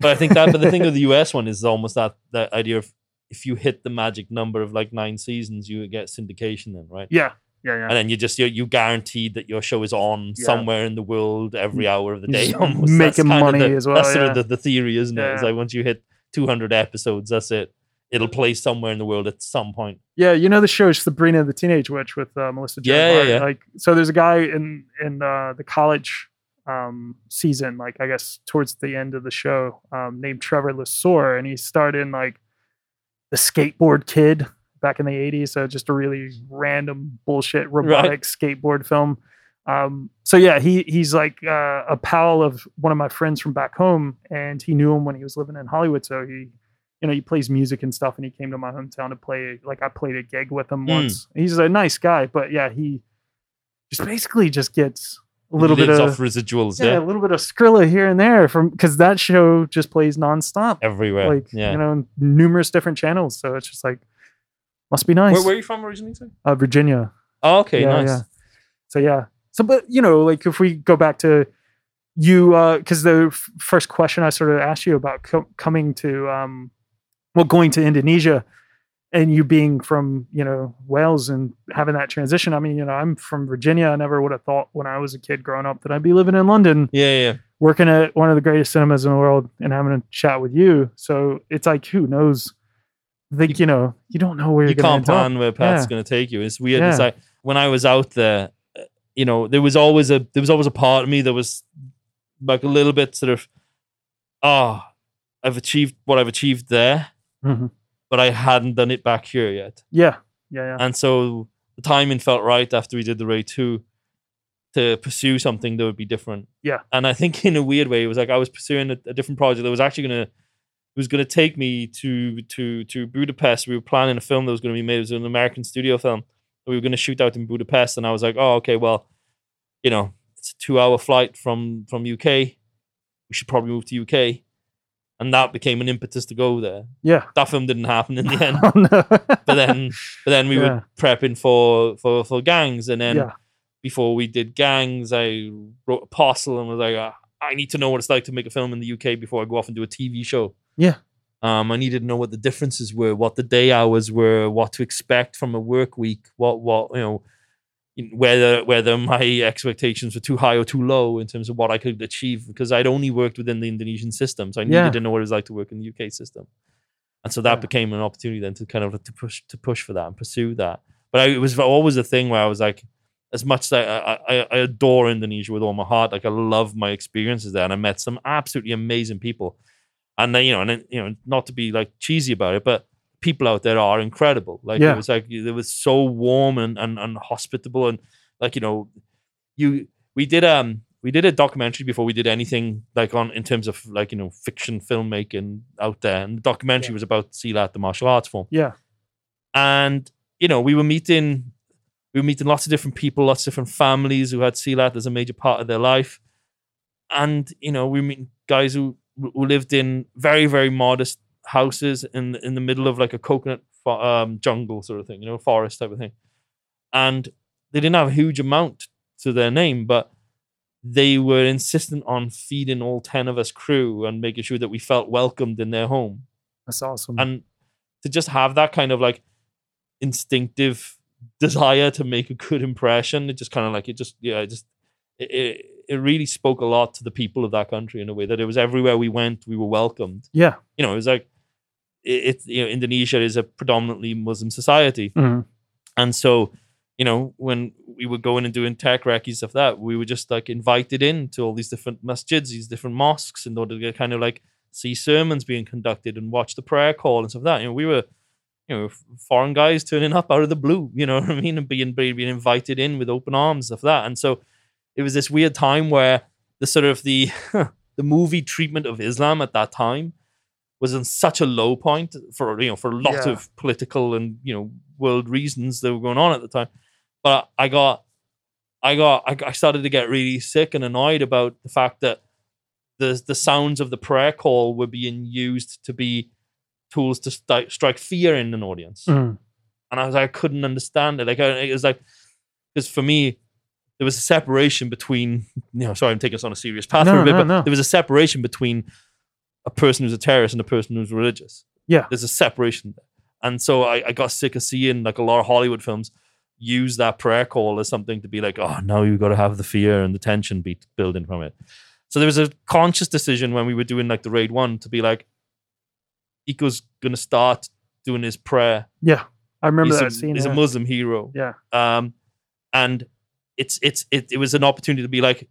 But I think that, but the thing with the US one is almost that that idea of if you hit the magic number of like nine seasons, you get syndication then, right? Yeah, yeah, yeah. And then you just you you guaranteed that your show is on Yeah. somewhere in the world every hour of the day. Almost making money the- as well, That's sort of the, the theory, isn't it? It's like once you hit 200 episodes, that's it. It'll play somewhere in the world at some point. Yeah, you know the show is Sabrina the Teenage Witch with uh, Melissa Yeah, yeah, yeah. Like, so there's a guy in in uh, the college um, season, like I guess towards the end of the show, um, named Trevor Lissauer, and he starred in like the Skateboard Kid. Back in the 80s. So just a really random bullshit robotic skateboard film. Um, so yeah, he he's like uh, a pal of one of my friends from back home, and he knew him when he was living in Hollywood. So he, you know, he plays music and stuff, and he came to my hometown to play. Like I played a gig with him Mm. once. He's a nice guy, but yeah, he just basically just gets a little bit of residuals, yeah, yeah, a little bit of Skrilla here and there from because that show just plays nonstop, everywhere. like yeah. you know, numerous different channels. So it's just like must be nice. where, where are you from originally? sir? uh, Virginia. Oh, okay, Yeah, nice. yeah. So yeah. So but you know, like if we go back to you, because the f- first question I sort of asked you about co- coming to, um, well, going to Indonesia, and you being from you know Wales and having that transition. I mean, you know, I'm from Virginia. I never would have thought when I was a kid growing up that I'd be living in London, Yeah, yeah. working at one of the greatest cinemas in the world, and having a chat with you. So it's like, who knows? Like you know, you don't know where you can't end up. plan where Pat's Yeah. going to take you. It's weird. It's like when I was out there, uh, you know, there was always a there was always a part of me that was like a little bit sort of, oh, I've achieved what I've achieved there, Mhm. but I hadn't done it back here yet. Yeah, yeah, yeah. And so the timing felt right after we did the Raid 2 to pursue something that would be different. Yeah. And I think in a weird way, it was like I was pursuing a, a different project that was actually going to was going to take me to to to Budapest. We were planning a film that was going to be made. It was an American studio film. We were going to shoot out in Budapest, and I was like, "Oh, okay. Well, you know, it's a two-hour flight from from UK. We should probably move to UK." And that became an impetus to go there. Yeah. That film didn't happen in the end Oh no. but then but then we Yeah. were prepping for for for gangs and then yeah. before we did gangs i wrote apostle and was like uh, i need to know what it's like to make a film in the uk before i go off and do a tv show Yeah. um i needed to know what the differences were what the day hours were what to expect from a work week what what you know whether whether my expectations were too high or too low in terms of what I could achieve because I'd only worked within the Indonesian system, so I needed Yeah. to know what it was like to work in the UK system, and so that Yeah. became an opportunity then to kind of to push to push for that and pursue that. But I, it was always a thing where I was like, as much as I, I I I adore Indonesia with all my heart, like I love my experiences there, and I met some absolutely amazing people, and then you know, and then, you know, not to be like cheesy about it, but people out there are incredible. Like Yeah. it was like it was so warm and, and and hospitable and like you know, you we did um we did a documentary before we did anything like on in terms of like you know fiction filmmaking out there, and the documentary Yeah. was about Silat, the martial arts form, Yeah. and you know we were meeting we were meeting lots of different people, lots of different families who had Silat as a major part of their life, and you know we meet guys who who lived in very very modest houses in in the middle of like a coconut um, jungle sort of thing, you know, forest type of thing, and they didn't have a huge amount to their name, but they were insistent on feeding all 10 of us crew and making sure that we felt welcomed in their home That's awesome. and to just have that kind of like instinctive desire to make a good impression it just kind of like it just yeah it just it, it, it really spoke a lot to the people of that country in a way that it was everywhere we went we were welcomed yeah. you know it was like it, it's you know indonesia is a predominantly muslim society Mhm. and so, you know, when we were going and doing tech recce stuff that, we were just like invited in to all these different masjids, these different mosques in order to kind of like see sermons being conducted and watch the prayer call and stuff like that. You know, we were, you know, foreign guys turning up out of the blue, you know what I mean? And being being being invited in with open arms, stuff like that. And so it was this weird time where the sort of the the movie treatment of Islam at that time was in such a low point for you know for a lot Yeah. of political and you know world reasons that were going on at the time. But I got, I got, I, I started to get really sick and annoyed about the fact that the the sounds of the prayer call were being used to be tools to sti- strike fear in an audience, Mhm. and I was like, I couldn't understand it. Like I, it was like because for me. There was a separation between, you know, sorry, I'm taking us on a serious path No, for a bit, no, but no. there was a separation between a person who's a terrorist and a person who's religious. Yeah. There's a separation there. And so I, I got sick of seeing like a lot of Hollywood films use that prayer call as something to be like, oh, now you've got to have the fear and the tension be building from it. So there was a conscious decision when we were doing like the raid one to be like, Iko's gonna start doing his prayer. Yeah. I remember he's that a, scene. he's yeah. a Muslim hero. Yeah. Um, and it's it's it, it was an opportunity to be like,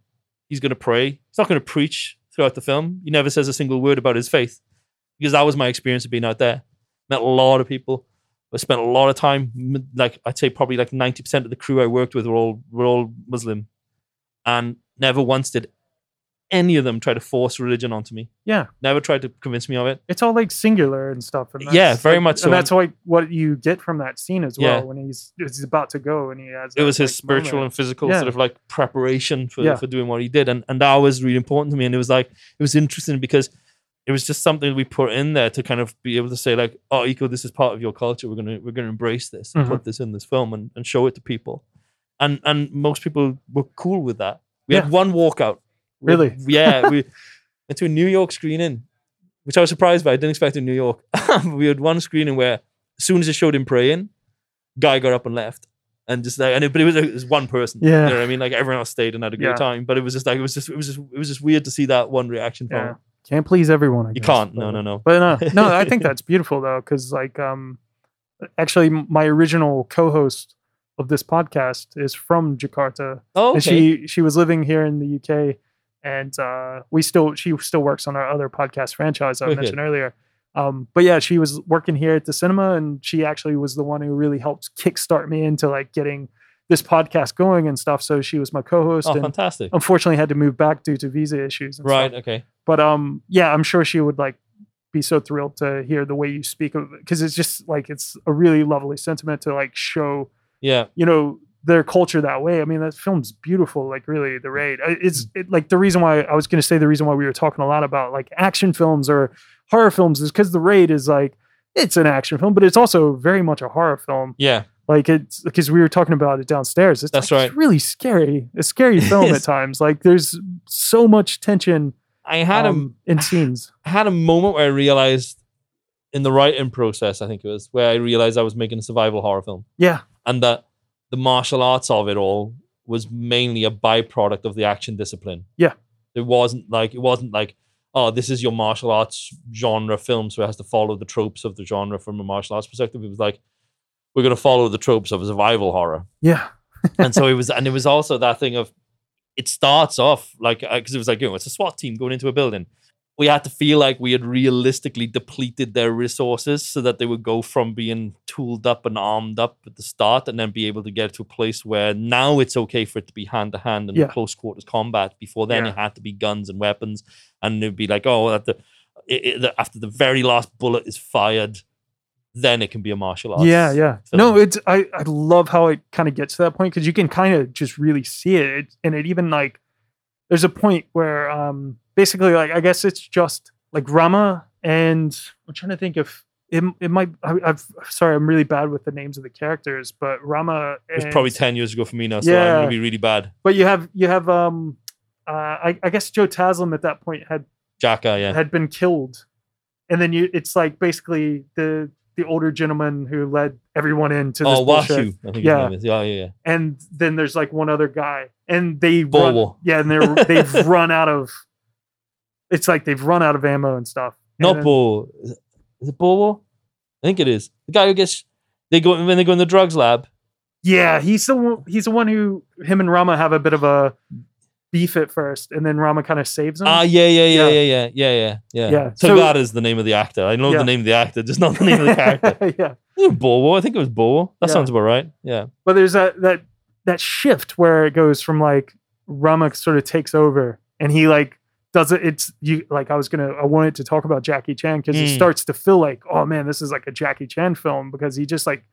he's going to pray. He's not going to preach throughout the film. He never says a single word about his faith because that was my experience of being out there. Met a lot of people, I spent a lot of time, like I'd say probably like ninety percent of the crew I worked with were all were all Muslim, and never once did any of them try to force religion onto me. Yeah. Never tried to convince me of it. It's all like singular and stuff. And Yeah, that's, very like- much so. And that's like what you get from that scene as well Yeah. when he's he's about to go and he has. It was his like, spiritual moment. and physical Yeah. sort of like preparation for, Yeah. for doing what he did, and and that was really important to me. And it was like it was interesting because it was just something we put in there to kind of be able to say like, oh, Iko, this is part of your culture. We're gonna we're gonna embrace this and Mhm. put this in this film and, and show it to people. And and most people were cool with that. We had one walkout. We Really? yeah. We went to a New York screening, which I was surprised by. I didn't expect in New York. we had one screening where as soon as it showed him praying, guy got up and left. And just like, and it, but it was, it was one person. Yeah. you know what I mean. Like everyone else stayed and had a great Yeah. time. But it was just like it was just it was just it was just weird to see that one reaction from. Yeah. Can't please everyone. I You guess, can't. but- No, no, no. But no, no, I think that's beautiful though, because like, um, actually, my original co-host of this podcast is from Jakarta, Oh, and she she was living here in the UK, and uh, we still she still works on our other podcast franchise I Wicked. mentioned earlier. Um, but yeah, she was working here at the cinema, and she actually was the one who really helped kickstart me into like getting this podcast going and stuff. So she was my co-host, oh, and fantastic. unfortunately had to move back due to visa issues. And Right. stuff. Okay. But um, yeah, I'm sure she would like be so thrilled to hear the way you speak of it because it's just like it's a really lovely sentiment to like show Yeah. you know their culture that way. I mean, that film's beautiful. Like really, the raid. It's it, like the reason why I was going to say the reason why we were talking a lot about like action films or horror films is because the raid is like it's an action film, but it's also very much a horror film. Yeah. Like it's because we were talking about it downstairs. It's That's like, right. It's really scary. A scary film at times. Like there's so much tension I had um, in scenes. I had a moment where I realized in the writing process, I think it was where I realized I was making a survival horror film. Yeah. and that the martial arts of it all was mainly a byproduct of the action discipline. Yeah. It wasn't like it wasn't like, oh, this is your martial arts genre film, so it has to follow the tropes of the genre from a martial arts perspective. It was like we're gonna follow the tropes of a survival horror. Yeah. and so it was and it was also that thing of it starts off like uh, because it was like you know it's a SWAT team going into a building. We had to feel like we had realistically depleted their resources so that they would go from being tooled up and armed up at the start and then be able to get to a place where now it's okay for it to be hand to hand and Yeah. close quarters combat. Before then, Yeah. it had to be guns and weapons, and it'd be like, oh, the, it, it- the after the very last bullet is fired, then it can be a martial arts. yeah, yeah. film. No, it's I I love how it kind of gets to that point because you can kind of just really see it, and it even like there's a point where um basically like I guess it's just like Rama and I'm trying to think if it it might I, I've sorry I'm really bad with the names of the characters, but Rama It was probably ten years ago for me now, so I'm gonna be really bad. But you have you have um uh I, I guess Joe Taslim at that point had jaka yeah. had been killed, and then you it's like basically the the older gentleman who led everyone into this Oh, bullshit. Wahyu, I think Yeah. his name is. Yeah, yeah, yeah. and then there's like one other guy, and they run, yeah, and they're they've run out of. It's like they've run out of ammo and stuff. And Not then- Bo. Is it Bobo? I think it is. The guy who gets they go when they go in the drugs lab. Yeah, he's the one, he's the one who him and Rama have a bit of a beef at first, and then Rama kind of saves him. Ah, yeah, yeah, yeah, Yeah. yeah, yeah, yeah, yeah, yeah. Yeah, So, that is the name of the actor. I know Yeah. the name of the actor, just not the name of the character. yeah, it Bobo. I think it was Bobo. That Yeah. sounds about right. Yeah. but there's that that that shift where it goes from like Rama sort of takes over, and he like does it. It's you like I was gonna I wanted to talk about Jackie Chan because it Mm. starts to feel like oh man this is like a Jackie Chan film because he just like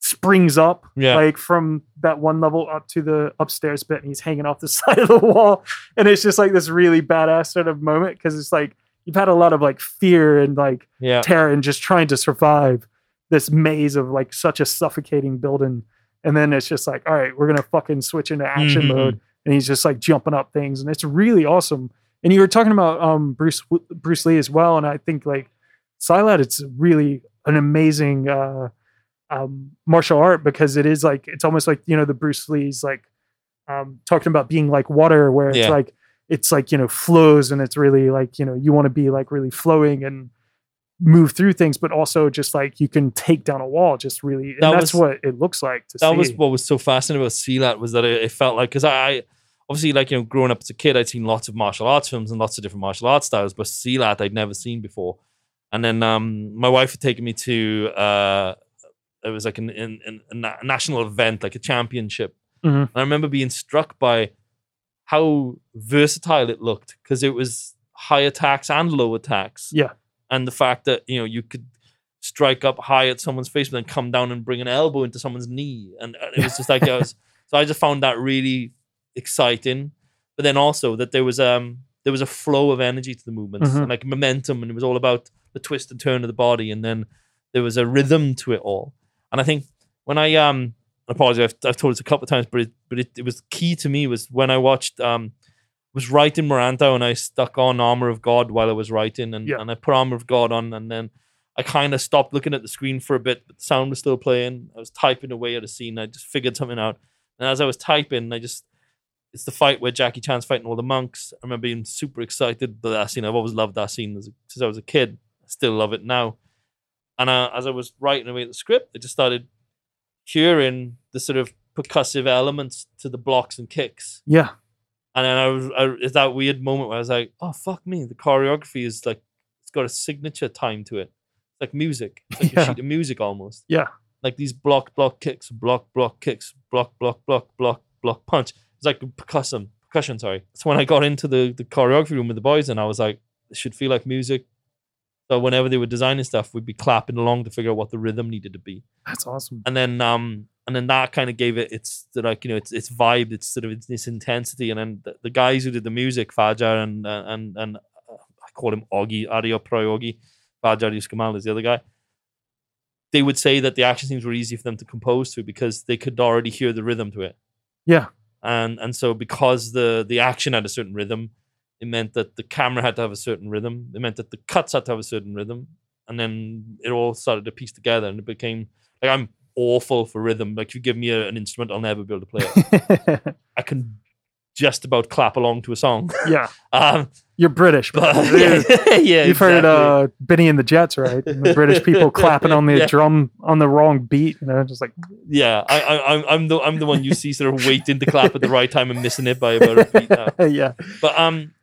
springs up Yeah. like from that one level up to the upstairs bit and he's hanging off the side of the wall and it's just like this really badass sort of moment because it's like you've had a lot of like fear and like Yeah. terror and just trying to survive this maze of like such a suffocating building. And then it's just like, all right, we're gonna fucking switch into action Mhm. mode. And he's just like jumping up things, and it's really awesome. And you were talking about um Bruce Bruce Lee as well, and I think like Silat, it's really an amazing uh um martial art because it is like it's almost like you know the Bruce Lee's like um talking about being like water where it's Yeah. like it's like you know flows and it's really like you know you want to be like really flowing and move through things but also just like you can take down a wall just really and That that's was- what it looks like to that see was what was so fascinating about Silat was that it, it felt like because I, obviously like you know growing up as a kid I'd seen lots of martial arts films and lots of different martial arts styles, but Silat I'd never seen before. And then um, my wife had taken me to uh, it was like an, an, an, a na- national event, like a championship. Mhm. And I remember being struck by how versatile it looked because it was high attacks and low attacks. Yeah. And the fact that, you know, you could strike up high at someone's face, but then come down and bring an elbow into someone's knee. And and it was just like, I was, so I just found that really exciting. But then also that there was, um, there was a flow of energy to the movements Mhm. and like momentum, and it was all about the twist and turn of the body. And then there was a rhythm to it all. And I think when I, um, I apologize, I've, I've told this a couple of times, but it, but it, it was key to me was when I watched, um, was writing Merantau and I stuck on Armor of God while I was writing and, Yeah. and I put Armor of God on and then I kind of stopped looking at the screen for a bit, but the sound was still playing. I was typing away at a scene. I just figured something out. And as I was typing, I just, it's the fight where Jackie Chan's fighting all the monks. I remember being super excited that scene. I've always loved that scene a, since I was a kid. I still love it now. And uh, as I was writing away the script, I just started hearing the sort of percussive elements to the blocks and kicks. Yeah. And then I was, I, it's that weird moment where I was like, oh, fuck me. The choreography is like, it's got a signature time to it. It's like music. It's like Yeah. a sheet of music almost. Yeah. Like these block, block kicks, block, block kicks, block, block, block, block, block punch. It's like percussion, percussion, sorry. So when I got into the, the choreography room with the boys and I was like, it should feel like music. So whenever they were designing stuff, we'd be clapping along to figure out what the rhythm needed to be. That's awesome. and then um and then that kind of gave it its like you know its its vibe its sort of its, its intensity. And then the, the guys who did the music Fajar and uh, and and uh, I call him Augie Aria Prayogi Fajar Yuskemal is the other guy. They would say that the action scenes were easy for them to compose to because they could already hear the rhythm to it. Yeah. and and so because the the action had a certain rhythm it meant that the camera had to have a certain rhythm it meant that the cuts had to have a certain rhythm and then it all started to piece together and it became like i'm awful for rhythm like if you give me a, an instrument i'll never be able to play it i can just about clap along to a song yeah. um You're British, but yeah, yeah You've heard exactly. uh, Bennie and the Jets, right? And the British people clapping on the Yeah. drum on the wrong beat. You know, just like, yeah I, I i'm i'm the i'm the one you see sort of waiting to clap at the right time and missing it by about a beat now yeah. But um,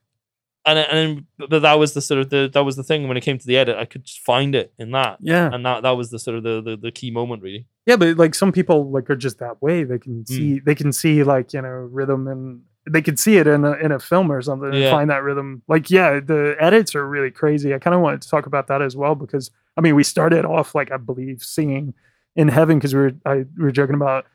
and and but that was the sort of the that was the thing when it came to the edit, I could just find it in that, Yeah. and that that was the sort of the the, the key moment really. Yeah, but like some people like are just that way. They can see they can see like, you know, rhythm and they can see it in a in a film or something and Yeah. find that rhythm. Like, yeah, the edits are really crazy. I kind of wanted to talk about that as well because I mean, we started off like I believe singing in heaven because we were I we were joking about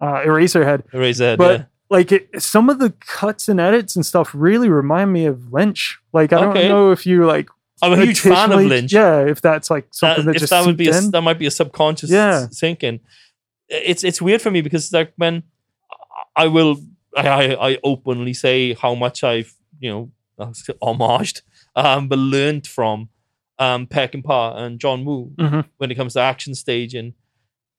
uh Eraserhead. Erase that. But yeah. Like it, some of the cuts and edits and stuff really remind me of Lynch. Like I don't know if you like I'm a huge fan of Lynch. Yeah, if that's like something that, if just that would be a, that might be a subconscious Yeah. sinking. It's it's weird for me because like when I will I I, openly say how much I've you know homaged um but learned from um Peckinpah and Pa and John Woo Mhm. when it comes to action staging.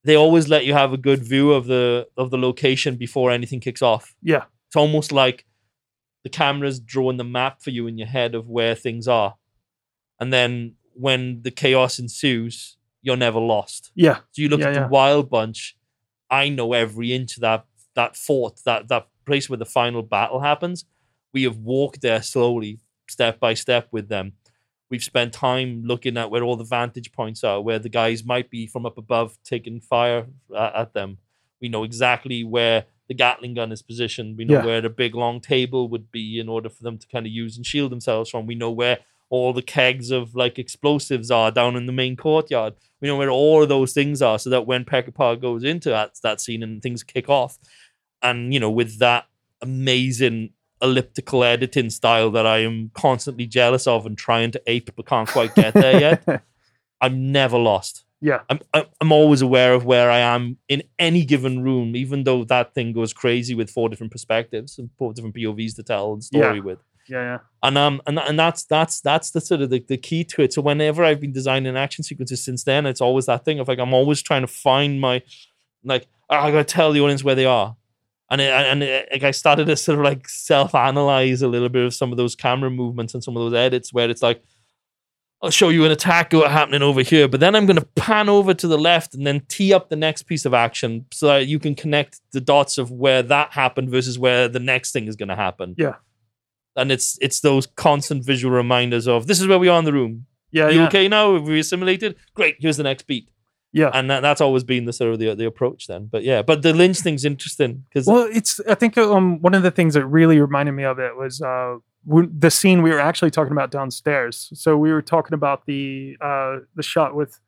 They always let you have a good view of the of the location before anything kicks off. Yeah. It's almost like the camera's drawing the map for you in your head of where things are. And then when the chaos ensues, you're never lost. Yeah. So you look Yeah, at yeah. the Wild Bunch. I know every inch of that that fort, that that place where the final battle happens. We have walked there slowly, step by step with them. We've spent time looking at where all the vantage points are, where the guys might be from up above taking fire at, at them. We know exactly where the Gatling gun is positioned. We know Yeah. where the big long table would be in order for them to kind of use and shield themselves from. We know where all the kegs of like explosives are down in the main courtyard. We know where all of those things are, so that when Peckinpah goes into that that scene and things kick off, and you know with that amazing elliptical editing style that I am constantly jealous of and trying to ape but can't quite get there yet, I'm never lost. yeah. I'm I'm always aware of where I am in any given room, even though that thing goes crazy with four different perspectives and four different POVs to tell the story Yeah. with Yeah. Yeah. and um and, and that's that's that's the sort of the, the key to it so whenever i've been designing action sequences since then it's always that thing of like i'm always trying to find my like "Ah, i gotta tell the audience where they are and it, and it, like i started to sort of like self-analyze a little bit of some of those camera movements and some of those edits where it's like I'll show you an attack happening over here, but then I'm going to pan over to the left and then tee up the next piece of action so that you can connect the dots of where that happened versus where the next thing is going to happen Yeah. and it's it's those constant visual reminders of this is where we are in the room. Yeah. you yeah. okay now? Have we assimilated? Great. Here's the next beat. Yeah. and that, that's always been the sort of the the approach then. But yeah, but the Lynch thing's interesting because Well, it's I think um one of the things that really reminded me of it was uh the scene we were actually talking about downstairs. So we were talking about the uh the shot with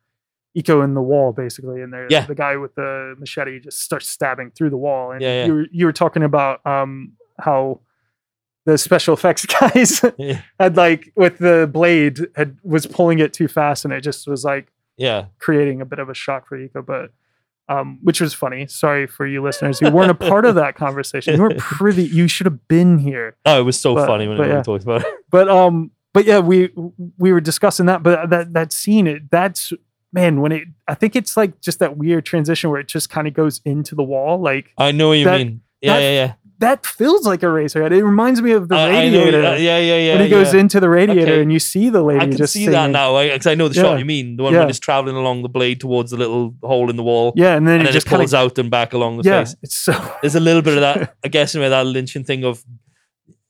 Iko in the wall basically, and there Yeah. the guy with the machete just starts stabbing through the wall, and Yeah, yeah. you were you were talking about um how the special effects guys yeah, had like with the blade had was pulling it too fast, and it just was like yeah, creating a bit of a shock for Iko, but um, which was funny. Sorry for you listeners who weren't a part of that conversation. You weren't privy. You should have been here. oh, it was so But- funny when everyone yeah. talks about it. But um, but yeah, we we were discussing that. But that that scene, it that's man when it. I think it's like just that weird transition where it just kind of goes into the wall. Like I know what you That- mean. Yeah, that- yeah, yeah. That feels like Eraserhead. It reminds me of the I- I know- radiator. uh, yeah, yeah, yeah. when he goes into the radiator Okay. and you see the lady. I can just see that now because I know the Yeah. shot you mean. The one Yeah. when he's traveling along the blade towards the little hole in the wall, Yeah, and then and it then just it pulls of out and back along the yeah, face. it's so There's a little bit of that, I guess, in that Lynchian thing of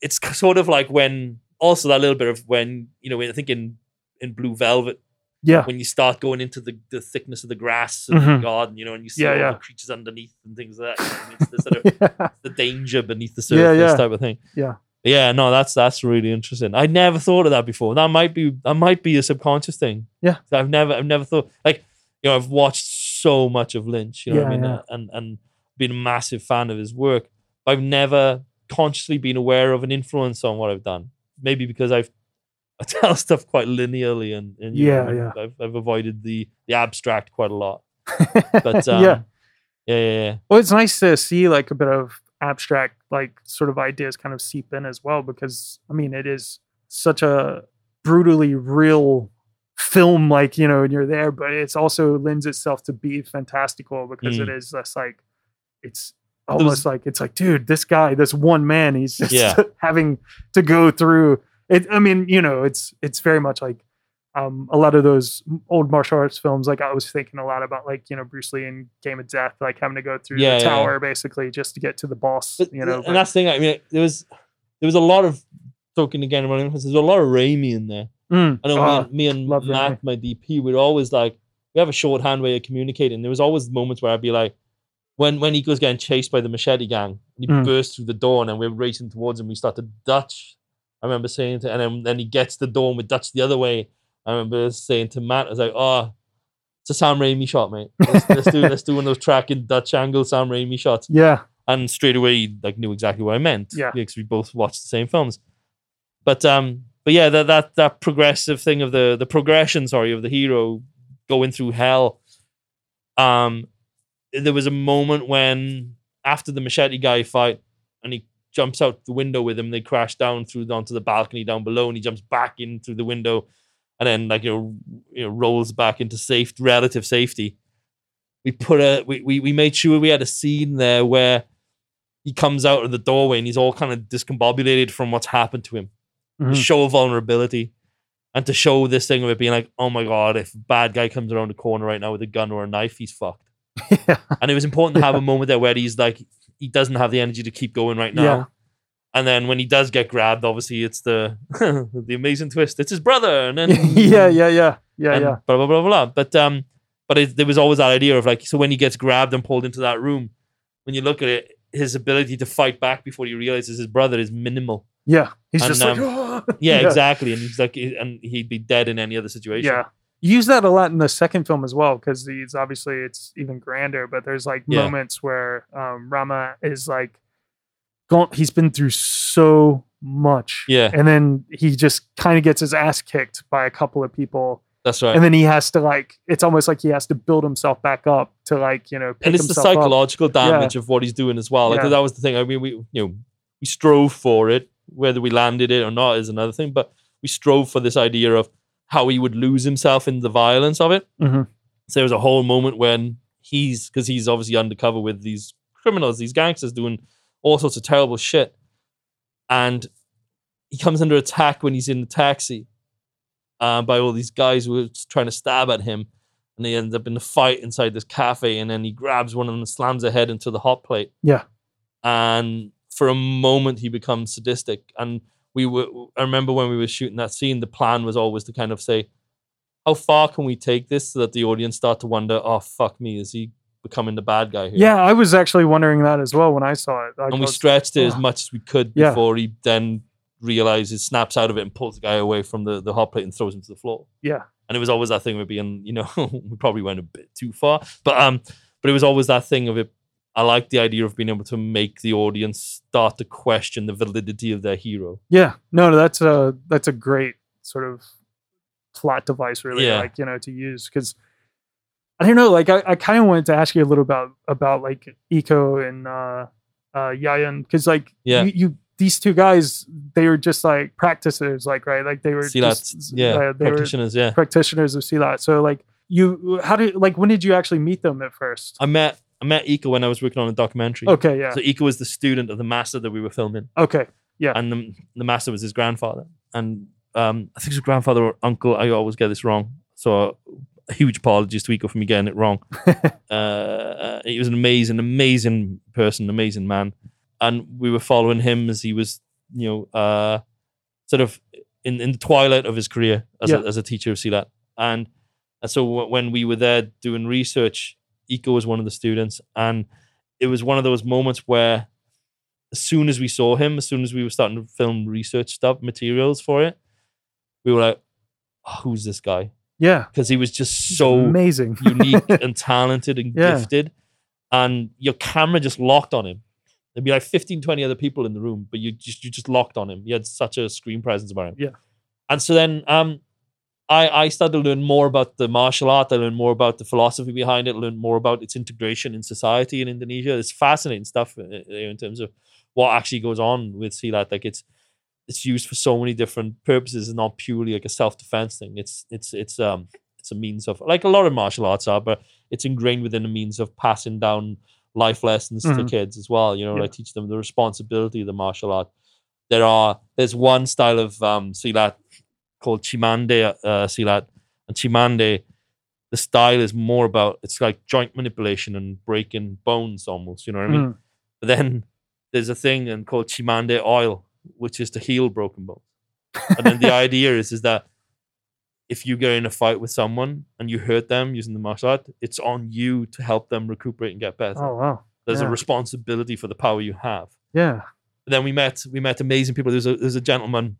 it's sort of like when also that little bit of when you know I think in in Blue Velvet yeah when you start going into the, the thickness of the grass of Mhm. the garden, you know, and you see Yeah, all yeah. the creatures underneath and things like that. you know, it's the sort of yeah. the danger beneath the surface Yeah, type of thing. Yeah. Yeah, no, that's that's really interesting. I never thought of that before. That might be that might be a subconscious thing. Yeah. I've never I've never thought like you know, I've watched so much of Lynch, you know what I mean? And and been a massive fan of his work. I've never consciously been aware of an influence on what I've done. Maybe because I've I tell stuff quite linearly and, and you know, Yeah, yeah. I've, I've avoided the the abstract quite a lot. But um, yeah. yeah, yeah, yeah. Well, it's nice to see like a bit of abstract, like sort of ideas kind of seep in as well, because I mean, it is such a brutally real film, like, you know, and you're there, but it's also lends itself to be fantastical because it is just like, it's almost like, it's like, dude, this guy, this one man, he's just Yeah. having to go through it. I mean, you know, it's, it's very much like, um, a lot of those old martial arts films, like I was thinking a lot about, like you know Bruce Lee in Game of Death, like having to go through Yeah, the yeah. tower basically just to get to the boss. But, you know, and but- that's the thing. I mean, there was there was a lot of talking again about influence. There's a lot of Raimi in there. Mm. I know me, and- me and love Matt, my DP, we'd always like we have a shorthand way of communicating. There was always moments where I'd be like, when when he goes getting chased by the machete gang, and he Mm. bursts through the door, and then we're racing towards him. We start to Dutch. I remember saying to, and then then he gets the door, with Dutch the other way. I remember saying to Matt, I was like, oh. It's a Sam Raimi shot, mate. Let's, let's do let's do one of those tracking Dutch angle Sam Raimi shots yeah, and straight away he, like knew exactly what I meant. Yeah. because we both watched the same films. But um, but yeah, that that that progressive thing of the the progression, sorry, of the hero going through hell. Um, there was a moment when after the machete guy fight, and he jumps out the window with him, they crash down through onto the balcony down below, and he jumps back in through the window, and then like you know, you know rolls back into safe relative safety. We put a we, we we made sure we had a scene there where he comes out of the doorway and he's all kind of discombobulated from what's happened to him. Mhm. To show vulnerability and to show this thing of it being like, oh my god, if a bad guy comes around the corner right now with a gun or a knife, he's fucked. yeah, And it was important to have a moment there where he's like, he doesn't have the energy to keep going right now. Yeah. And then when he does get grabbed, obviously it's the the amazing twist. It's his brother, and then yeah, yeah, yeah, yeah, yeah. blah blah blah blah. But um, but it, there was always that idea of like, so when he gets grabbed and pulled into that room, when you look at it, his ability to fight back before he realizes his brother is minimal. Yeah, he's And, just um, like, "Oh." Yeah, exactly. And he's like, and he'd be dead in any other situation. Yeah. You use that a lot in the second film as well because he's obviously it's even grander, but there's like Yeah. moments where um, Rama is like, going, he's been through so much. Yeah. And then he just kind of gets his ass kicked by a couple of people. that's right. And then he has to like, it's almost like he has to build himself back up to like, you know, pick and it's the himself up. psychological damage of what he's doing as well. Like Yeah. that was the thing. I mean, we you know we strove for it. Whether we landed it or not is another thing. But we strove for this idea of how he would lose himself in the violence of it. Mhm. So there was a whole moment when he's because he's obviously undercover with these criminals, these gangsters doing all sorts of terrible shit, and he comes under attack when he's in the taxi uh, by all these guys who are trying to stab at him and they end up in a fight inside this cafe and then he grabs one of them and slams their head into the hot plate Yeah. and for a moment he becomes sadistic and we were i remember when we were shooting that scene the plan was always to kind of say how far can we take this so that the audience start to wonder, oh fuck me, is he becoming the bad guy here? Yeah, I was actually wondering that as well when I saw it. Like, and I we stretched it as much as we could Yeah. before he then realizes, snaps out of it, and pulls the guy away from the, the hot plate and throws him to the floor. yeah, And it was always that thing of being, you know, we probably went a bit too far, but um, but it was always that thing of it. I like the idea of being able to make the audience start to question the validity of their hero. yeah. No, no, that's a that's a great sort of plot device, really. Yeah. Like you know to use because I don't know. Like I, I kind of wanted to ask you a little about about like Iko and uh, uh, Yayan because like Yeah. you, you these two guys they were just like practitioners, like right, like they were just, yeah, uh, they were practitioners, yeah. practitioners of Silat. So like you, how did like when did you actually meet them at first? I met I met Iko when I was working on a documentary. Okay, yeah, So Iko was the student of the master that we were filming. okay, Yeah. And the, the master was his grandfather. And um, I think was grandfather or uncle. I always get this wrong. So a huge apologies to Iko for me getting it wrong. uh, he was an amazing, amazing person, amazing man. And we were following him as he was, you know, uh, sort of in, in the twilight of his career as, Yeah. a, as a teacher of Silat. And, and so w- when we were there doing research, Iko was one of the students. And it was one of those moments where as soon as we saw him, as soon as we were starting to film research stuff, materials for it, we were like, "Oh, who's this guy? yeah, Because he was just so amazing, unique and talented and Yeah. gifted. And your camera just locked on him. There'd be like 15, 20 other people in the room, but you just you just locked on him. You had such a screen presence about him. Yeah. And so then um I, I started to learn more about the martial art. I learned more about the philosophy behind it. Learned more about its integration in society in Indonesia. It's fascinating stuff uh, uh, in terms of what actually goes on with Silat. Like it's it's used for so many different purposes It's not purely like a self defense thing. It's it's it's um it's a means of like a lot of martial arts are, but it's ingrained within a means of passing down life lessons to Mhm. kids as well. You know, Yeah. like teach them the responsibility of the martial art. There are there's one style of um Silat called Cimande uh, Silat, and Cimande, the style is more about it's like joint manipulation and breaking bones almost. You know what I mean? Mm, But then there's a thing and called Cimande oil, which is to heal broken bones. And then the idea is is that if you get in a fight with someone and you hurt them using the martial art, it's on you to help them recuperate and get better. oh wow, There's yeah. a responsibility for the power you have. yeah, then we met we met amazing people. There's a there's a gentleman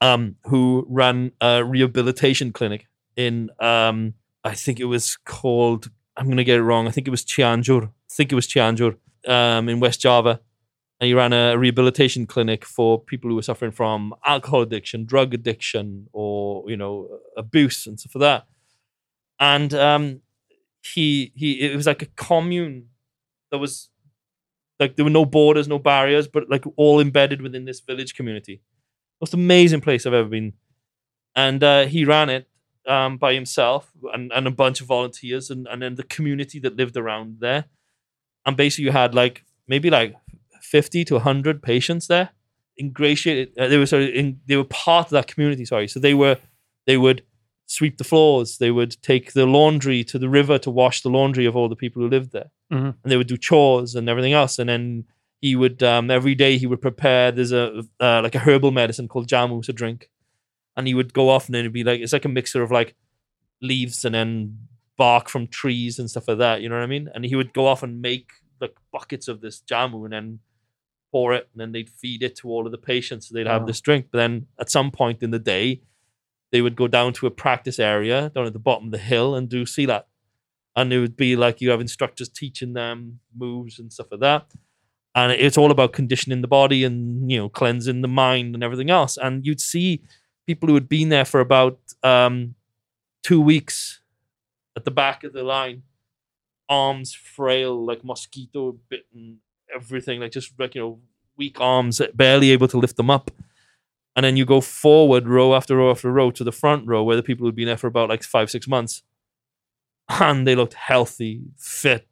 um, who ran a rehabilitation clinic in um, I think it was called I'm gonna get it wrong. I think it was Cianjur. I think it was Cianjur um, in West Java. And he ran a rehabilitation clinic for people who were suffering from alcohol addiction, drug addiction, or you know abuse and stuff like that. And um, he he it was like a commune that was like there were no borders, no barriers, but like all embedded within this village community. Most amazing place I've ever been. And uh, he ran it um, by himself and, and a bunch of volunteers and, and then the community that lived around there. And basically you had like maybe like 50 to 100 patients there ingratiated uh, they were sort of in, they were part of that community sorry so they were they would sweep the floors they would take the laundry to the river to wash the laundry of all the people who lived there Mhm. and they would do chores and everything else and then he would um, every day he would prepare there's a uh, like a herbal medicine called jamu to drink. And he would go off and then it'd be like it's like a mixture of like leaves and then bark from trees and stuff like that you know what i mean? And he would go off and make like buckets of this jamu and then pour it and then they'd feed it to all of the patients so they'd have this drink. But then at some point in the day they would go down to a practice area down at the bottom of the hill and do silat and it would be like you have instructors teaching them moves and stuff like that and it's all about conditioning the body and you know cleansing the mind and everything else. And you'd see people who had been there for about um, two weeks at the back of the line arms frail like mosquito bitten everything like just like you know weak arms barely able to lift them up. And then you go forward row after row after row to the front row where the people who'd been there for about like five six months. And they looked healthy fit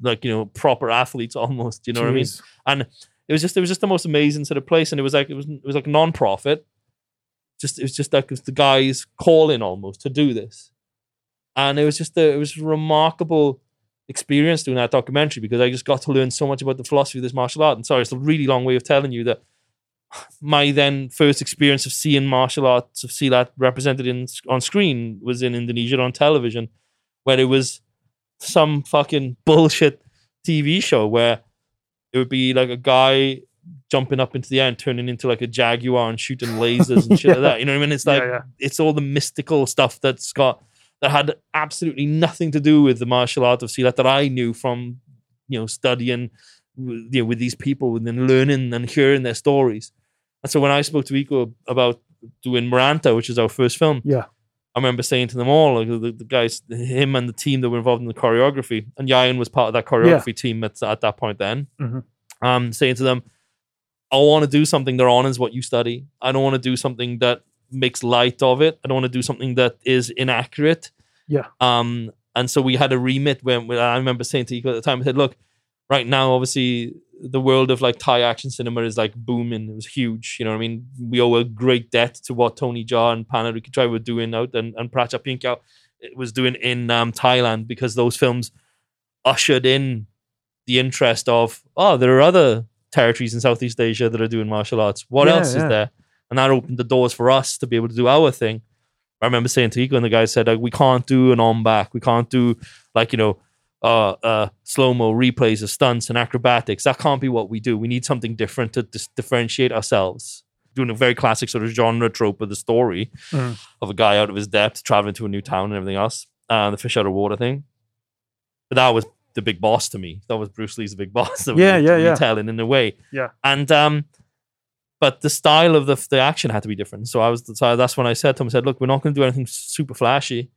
like you know proper athletes almost you know what i mean? And it was just it was just the most amazing sort of place and it was like it was it was like non-profit. Just it was just like it was the guys calling almost to do this. And it was just a, it was a remarkable experience doing that documentary because I just got to learn so much about the philosophy of this martial art. And sorry it's a really long way of telling you that my then first experience of seeing martial arts of Silat represented in on screen was in Indonesia on television, where it was some fucking bullshit TV show where it would be like a guy jumping up into the air and turning into like a jaguar and shooting lasers and shit Yeah. like that. You know what I mean? It's like yeah, yeah. it's all the mystical stuff that's got that had absolutely nothing to do with the martial art of Silat that I knew from you know studying with- you know with these people and then learning and hearing their stories. And so when I spoke to Iko about doing Merantau, which is our first film, Yeah. I remember saying to them all, like the, the guys, him and the team that were involved in the choreography, and Yayan was part of that choreography team at, at that point then, Mhm. um, saying to them, I want to do something that honors what you study. I don't want to do something that makes light of it. I don't want to do something that is inaccurate. Yeah. Um, and so we had a remit when, when I remember saying to Iko at the time, I said, look, right now, obviously, the world of like Thai action cinema is like booming. It was huge. You know what I mean? We owe a great debt to what Tony Jaa and Panna Rittikrai were doing out and, and Prachya Pinkaew was doing in um, Thailand because those films ushered in the interest of, oh, there are other territories in Southeast Asia that are doing martial arts. What Yeah, else yeah. is there? And that opened the doors for us to be able to do our thing. I remember saying to Iko and the guy said, like, we can't do an Ong-Bak. We can't do like, you know, uh, uh, slow mo replays of stunts and acrobatics. That can't be what we do. We need something different to dis- differentiate ourselves. Doing a very classic sort of genre trope of the story Mhm. of a guy out of his depth traveling to a new town and everything else, uh, the fish out of water thing. But that was the big boss to me. That was Bruce Lee's big boss. That Yeah, was yeah, yeah. Telling in a way. Yeah. And um, but the style of the the action had to be different. So I was so that's when I said to him, I said, look, we're not going to do anything super flashy.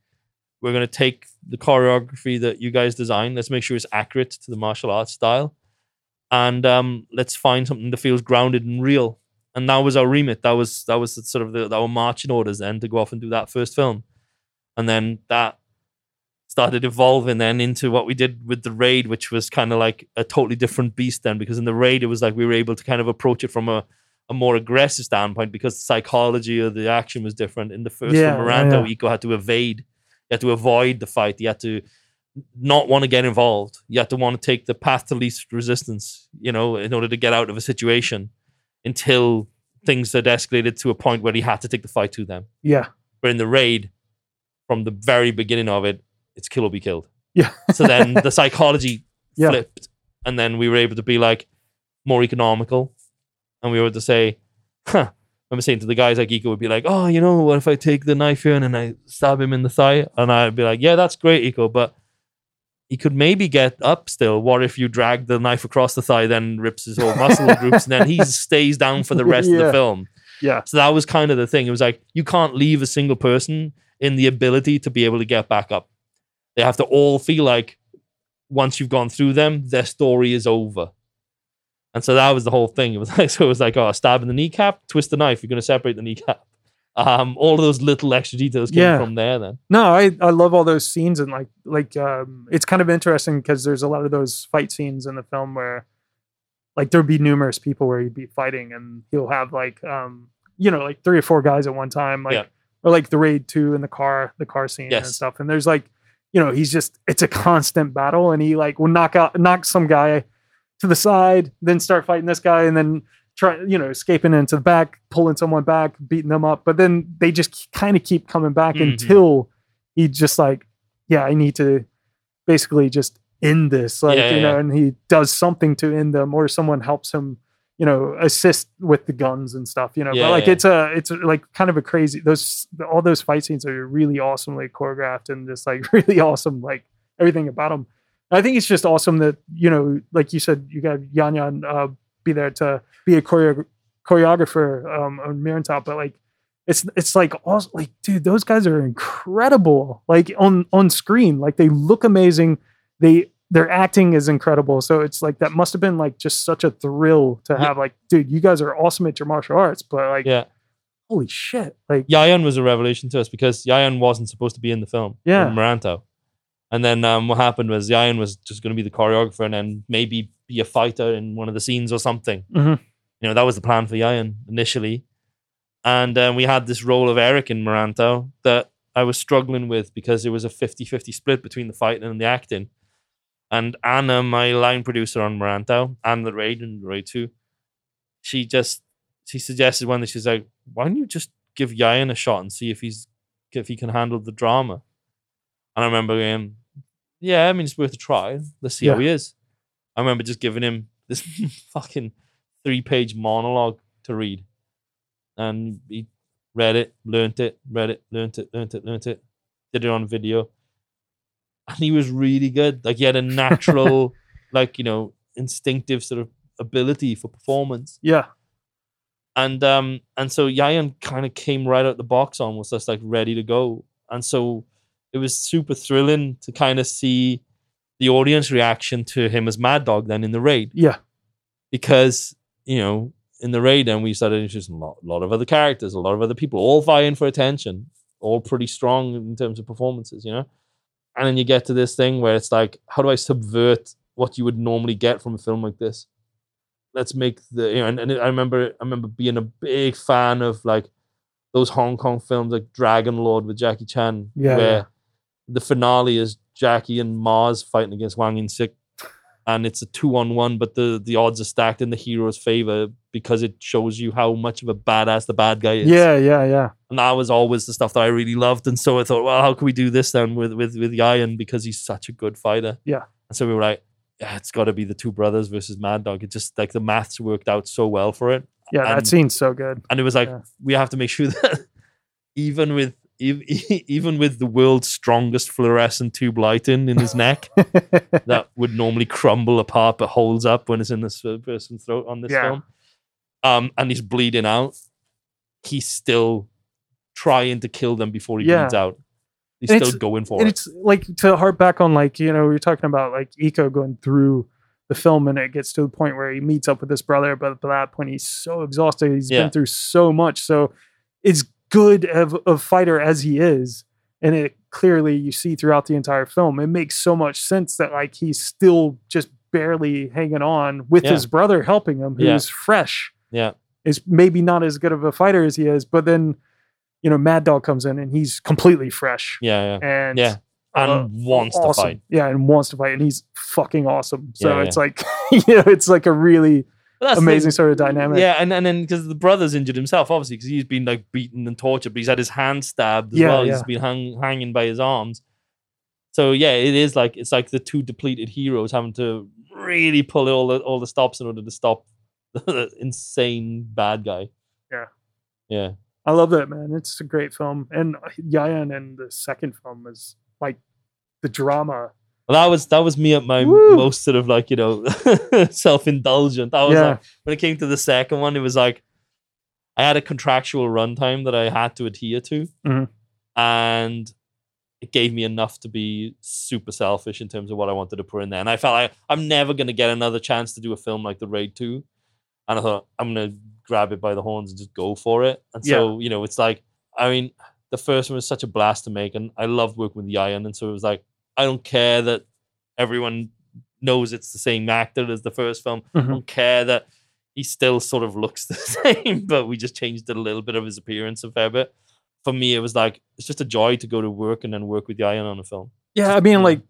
We're going to take the choreography that you guys design. Let's make sure it's accurate to the martial arts style, and um, let's find something that feels grounded and real. And that was our remit. That was that was sort of the, our marching orders then to go off and do that first film, and then that started evolving then into what we did with the raid, which was kind of like a totally different beast then. Because in the raid, it was like we were able to kind of approach it from a a more aggressive standpoint because the psychology of the action was different. In the first Yeah, Merantau, yeah. Iko had to evade. You had to avoid the fight. You had to not want to get involved. You had to want to take the path to least resistance, you know, in order to get out of a situation until things had escalated to a point where he had to take the fight to them. Yeah. But in the raid, from the very beginning of it, it's kill or be killed. Yeah. So then the psychology Yeah. flipped, and then we were able to be like more economical, and we were able to say, "Huh." I remember saying to the guys like Iko would be like, "Oh, you know, what if I take the knife here and then I stab him in the thigh?" And I'd be like, "Yeah, that's great, Iko, but." He could maybe get up still. What if you drag the knife across the thigh, then rips his whole muscle groups, and then he stays down for the rest of the film? Yeah. So that was kind of the thing. It was like you can't leave a single person in the ability to be able to get back up. They have to all feel like once you've gone through them, their story is over. And so that was the whole thing. It was like so it was like, oh, stab in the kneecap, twist the knife, you're gonna separate the kneecap. Um, all of those little extra details came Yeah. from there then. No, I, I love all those scenes and like like um it's kind of interesting because there's a lot of those fight scenes in the film where like there'd be numerous people where he'd be fighting and he'll have like um you know like three or four guys at one time like Yeah. or like the raid two in the car the car scene and stuff and there's like you know he's just it's a constant battle and he like will knock out knock some guy to the side then start fighting this guy and then try you know escaping into the back pulling someone back beating them up. But then they just kind of keep coming back Mhm. until he just like yeah i need to basically just end this like Yeah, you yeah, know and he does something to end them or someone helps him you know assist with the guns and stuff you know. Yeah, but like it's a it's a, like kind of a crazy those all those fight scenes are really awesomely choreographed and just like really awesome like everything about them i think it's just awesome that you know like you said you got Yayan uh, be there to be a choreo- choreographer um on Merantau, but like it's it's like also like dude those guys are incredible like on on screen like they look amazing they their acting is incredible so it's like that must have been like just such a thrill to have like dude you guys are awesome at your martial arts but like Yeah. holy shit like Yayan was a revelation to us because Yayan wasn't supposed to be in the film. Yeah. Merantau. And then um, what happened was Yayan was just going to be the choreographer and then maybe be a fighter in one of the scenes or something. Mhm. You know, that was the plan for Yayan initially. And um, we had this role of Eric in Merantau that I was struggling with because it was a 50 50 split between the fighting and the acting. And Anna, my line producer on Merantau and the Raid and the Raid 2, she just she suggested one that she's like, why don't you just give Yayan a shot and see if he's if he can handle the drama? And I remember going, yeah, I mean it's worth a try. Let's see how Yeah. he is. I remember just giving him this fucking three page monologue to read, and he read it, learnt it, read it, learnt it, learnt it, learnt it, did it on video, and he was really good. Like he had a natural, like you know, instinctive sort of ability for performance Yeah. and um and so Yayan kind of came right out the box on was just like ready to go and so it was super thrilling to kind of see the audience reaction to him as Mad Dog then in the raid Yeah. because you know in the raid then we started introducing a lot, lot of other characters a lot of other people all vying for attention all pretty strong in terms of performances you know and then you get to this thing where it's like how do I subvert what you would normally get from a film like this let's make the you know and, and I remember I remember being a big fan of like those Hong Kong films like Dragon Lord with Jackie Chan Yeah, where yeah. The finale is Jackie and Mars fighting against Whang In-sik and it's a two on one but the the odds are stacked in the hero's favor because it shows you how much of a badass the bad guy is Yeah. Yeah. Yeah. and that was always the stuff that I really loved. And so I thought, well, how can we do this then with with with Yayan because he's such a good fighter. Yeah. And so we were like, yeah, it's got to be the two brothers versus Mad Dog. It just like the maths worked out so well for it, Yeah. That scene's so good. and it was like Yeah. we have to make sure that even with even with the world's strongest fluorescent tube lighting in his neck that would normally crumble apart but holds up when it's in this person's throat on this Yeah. film. Um, and he's bleeding out. He's still trying to kill them before he Yeah. bleeds out. He's And still going for it. it's like to harp back on like you know we are talking about like Iko going through the film and it gets to the point where he meets up with his brother but by that point he's so exhausted he's Yeah. been through so much so as good of a fighter as he is and it clearly you see throughout the entire film it makes so much sense that like he's still just barely hanging on with Yeah. his brother helping him who's Yeah. fresh Yeah. is maybe not as good of a fighter as he is but then you know Mad Dog comes in and he's completely fresh Yeah, yeah. and Yeah. And uh, wants to fight. Yeah, and wants to fight, and he's fucking awesome. So Yeah, it's like, you know, it's like a really But that's amazing thing. sort of dynamic. Yeah, and, and then because the brother's injured himself, obviously, because he's been like beaten and tortured, but he's had his hand stabbed as Yeah, well. yeah. He's been hung, hanging by his arms. So yeah, it is like it's like the two depleted heroes having to really pull all the all the stops in order to stop the insane bad guy. Yeah. Yeah. I love that man. It's a great film, and uh, Yayan in the second film is like the drama. Well, that was that was me at my Woo! most sort of like you know self indulgent. I was Yeah. like when it came to the second one, it was like I had a contractual runtime that I had to adhere to, Mhm. and it gave me enough to be super selfish in terms of what I wanted to put in there. And I felt like I'm never going to get another chance to do a film like The Raid Two, and I thought I'm going to grab it by the horns and just go for it. And so you know, it's like I mean, the first one was such a blast to make, and I loved working with Yayan, and so it was like I don't care that everyone knows it's the same actor as the first film. I Mhm. don't care that he still sort of looks the same, but we just changed a little bit of his appearance a fair bit. For me, it was like it's just a joy to go to work and then work with Yayan on a film. Yeah, I mean, Yeah. like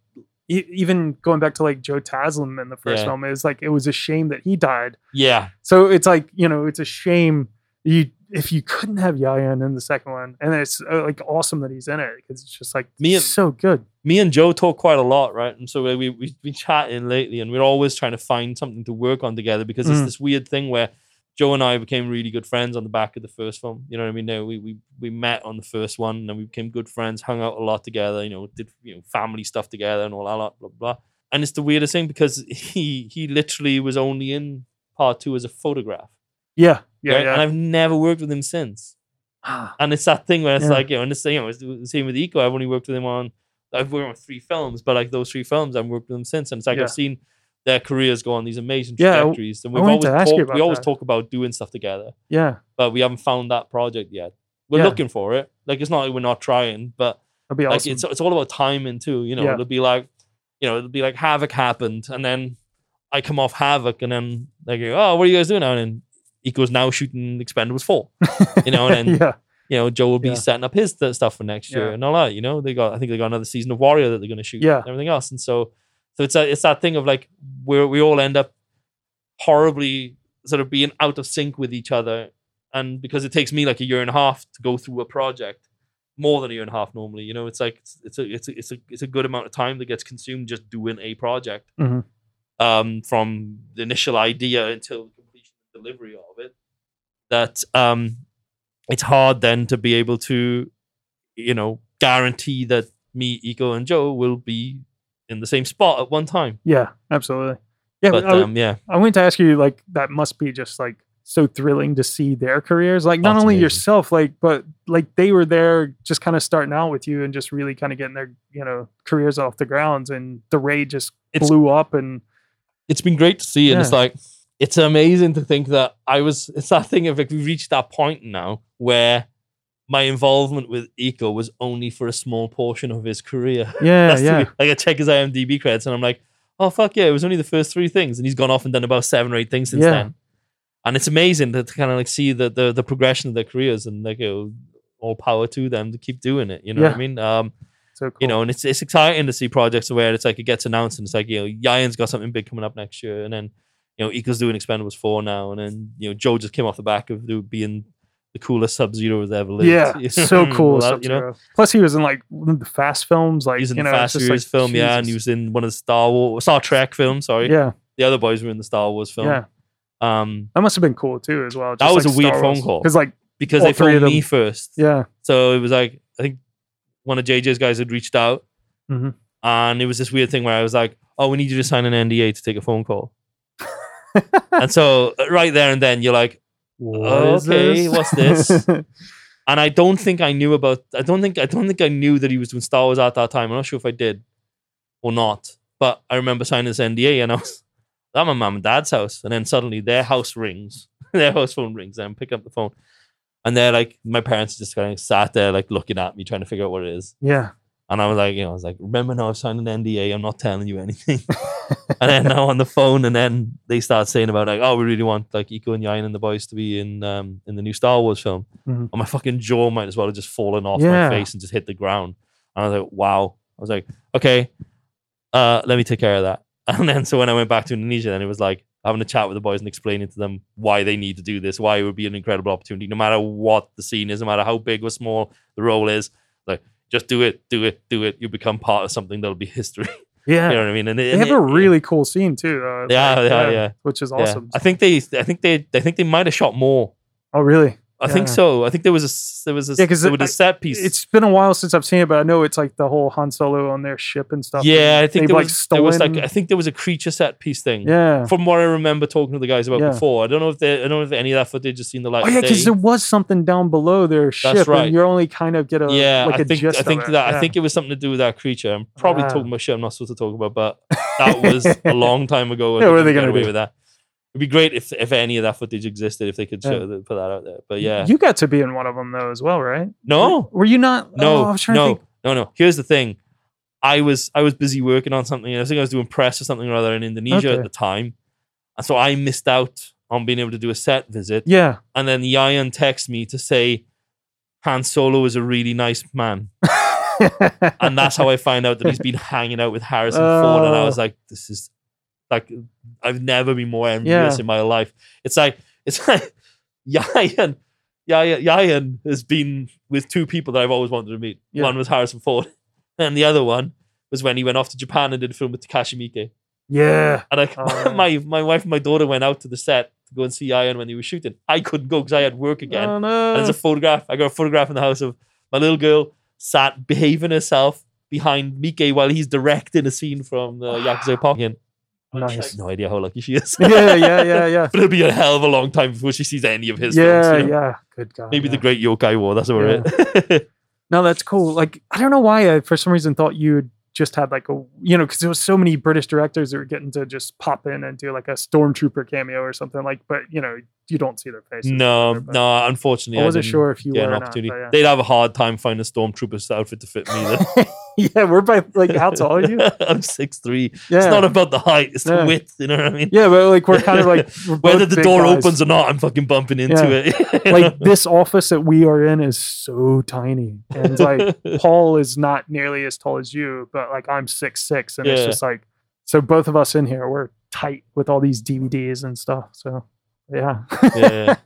e- even going back to like Joe Taslim in the first Yeah. film, is like it was a shame that he died. Yeah, So it's like you know, it's a shame you if you couldn't have Yayan in the second one, and it's uh, like awesome that he's in it because it's just like Me and- so good. me and Joe talk quite a lot, right? And so we we've been chatting lately, and we're always trying to find something to work on together because it's Mm. this weird thing where Joe and I became really good friends on the back of the first film. You know what I mean? Now we we we met on the first one, and then we became good friends, hung out a lot together. You know, did you know family stuff together and all that, lot, blah blah. And it's the weirdest thing because he he literally was only in part two as a photograph, Yeah, yeah, right? yeah. and I've never worked with him since. Ah, And it's that thing where it's Yeah. like, you know, and it's, you know, it's the same with Iko. I've only worked with him on, I've worked on three films, but like those three films, I've worked with them since. And it's like Yeah. I've seen their careers go on these amazing Yeah, trajectories. And we've always talked, about we always that. talk about doing stuff together, yeah, but we haven't found that project yet. We're Yeah. looking for it. Like it's not like we're not trying, but be like it's it's all about timing too. You know, Yeah. it'll be like, you know, it'll be like Havoc happened, and then I come off Havoc, and then they go, oh, what are you guys doing now? And Iko's now shooting Expendables four. you know, and then yeah, you know, Joe will be Yeah. setting up his th- stuff for next year Yeah. and all that. You know, they got I think they got another season of Warrior that they're going to shoot. Yeah. and everything else. And so, so it's a, it's that thing of like where we all end up horribly sort of being out of sync with each other and because it takes me like a year and a half to go through a project, more than a year and a half normally. You know, it's like it's, it's a it's a it's a it's a good amount of time that gets consumed just doing a project. Mhm. Um, from the initial idea until delivery of it, that um, it's hard then to be able to, you know, guarantee that me, Iko, and Joe will be in the same spot at one time. Yeah, absolutely. Yeah, But I, um, yeah, I wanted to ask you, like, that must be just like so thrilling to see their careers. Like, not That's only amazing. yourself, like, but like they were there just kind of starting out with you and just really kind of getting their, you know, careers off the grounds. And the Ray just It's- blew up. And it's been great to see, and it's like it's amazing to think that I was. It's that thing of like we've reached that point now where my involvement with Iko was only for a small portion of his career. yeah, That's the yeah. way- like I check his IMDb credits, and I'm like, oh fuck yeah, it was only the first three things, and he's gone off and done about seven or eight things since Yeah. then. And it's amazing to kind of like see the, the the progression of their careers, and like you know, all power to them to keep doing it. You know what I mean? Um, So cool. you know, and it's it's exciting to see projects where it's like it gets announced and it's like you know, Yayan's got something big coming up next year, and then you know, Iko's doing Expendables four now, and then you know, Joe just came off the back of being the coolest Sub Zero has ever lived. yeah, know so mean? cool. That- you know, Plus, he was in like one of the Fast films. Like, he was in you the know, Fast it's Series like, film, yeah, and he was in one of the Star Wars, Star Trek films. Sorry, Yeah, the other boys were in the Star Wars film. yeah. Um, That must have been cool too, as well. That was a weird phone call. Because, like, because they phoned me first. yeah, So it was like I think one of JJ's guys had reached out, Mhm. and it was this weird thing where I was like, "Oh, we need you to sign an NDA to take a phone call." And so uh, right there and then you're like, What okay, this? what's this? and I don't think I knew about. I don't think I don't think I knew that he was doing Star Wars at that time. I'm not sure if I did or not, but I remember signing this NDA, and I was at my mum and dad's house, and then suddenly their house rings, their house phone rings, and I pick up the phone, and they're like, my parents just kind of sat there like looking at me, trying to figure out what it is, yeah, and I was like, you know, I was like, remember now I've signed an NDA, I'm not telling you anything. and then now on the phone, and then they start saying about like, oh, we really want like Iko and Yayan and the boys to be in um in the new Star Wars film. Mhm. And my fucking jaw might as well have just fallen off Yeah. my face and just hit the ground. And I was like, wow. I was like, okay, uh, let me take care of that. And then so when I went back to Indonesia, then it was like having a chat with the boys and explaining to them why they need to do this, why it would be an incredible opportunity, no matter what the scene is, no matter how big or small the role is. Like, just do it, do it, do it. You become part of something that'll be history. Yeah. you know what I mean? And They have a really cool scene too. Uh, Yeah, like, yeah, yeah. Which is yeah. awesome. I think they, I think they, I think they might have shot more. oh, really? I think so. I think there was a, there was a, Yeah, there it- was a set piece. It's been a while since I've seen it, but I know it's like the whole Han Solo on their ship and stuff. yeah, I think there like was, there was like I think there was a creature set piece thing. yeah. From what I remember talking to the guys about Yeah. before, I don't know if they, I don't know if any of that footage has seen the light Oh yeah, because there was something down below their ship, right. and you're only kind of get a yeah, like I a think I think that yeah. I think it was something to do with that creature. I'm probably Ah. talking about shit I'm not supposed to talk about, but that was a long time ago. Yeah, what are they gonna away do? with that? It'd be great if if any of that footage existed, if they could Yeah. show, put that out there. But yeah, you got to be in one of them though as well, right? no, were you not? no, oh, I was trying no, to think. no, no. Here's the thing. I was I was busy working on something. I think I was doing press or something or other in Indonesia Okay. at the time, and so I missed out on being able to do a set visit. Yeah, And then Yayan texted me to say Han Solo is a really nice man, and that's how I find out that he's been hanging out with Harrison Ford. And I oh. was Oh. like, this is like I've never been more envious Yeah. in my life. It's like it's like Yayan. Yayan, Yayan has been with two people that I've always wanted to meet. Yeah. One was Harrison Ford, and the other one was when he went off to Japan and did a film with Takashi Miike. yeah. And I, Oh, yeah. my my wife and my daughter went out to the set to go and see Yayan when he was shooting. I couldn't go because I had work again. Oh no. And no. there's a photograph. I got a photograph in the house of my little girl sat behaving herself behind Miike while he's directing a scene from the Yakuza Apocalypse. Nice. No idea how lucky she is. yeah, yeah, yeah, yeah. but it'll be a hell of a long time before she sees any of his yeah, films. you know? yeah. Good God. Maybe yeah. the Great Yokai War. That's about it. No, that's cool. Like, I don't know why I, for some reason, thought you'd just had like a, you know, because there was so many British directors that were getting to just pop in and do like a stormtrooper cameo or something. Like, but you know, you don't see their faces. no, whatever, no. Unfortunately, I wasn't didn't sure if you get were an or not, opportunity. yeah. They'd have a hard time finding a stormtrooper's outfit to fit me. Yeah, we're by like how tall are you? I'm six three. Yeah, It's not about the height; it's the width. You know what I mean? yeah, but like we're kind of like Whether the door guys. opens or not, I'm fucking bumping into it. like this office that we are in is so tiny, and like Paul is not nearly as tall as you, but like I'm six six, and it's just like so both of us in here we're tight with all these DVDs and stuff. So yeah, yeah.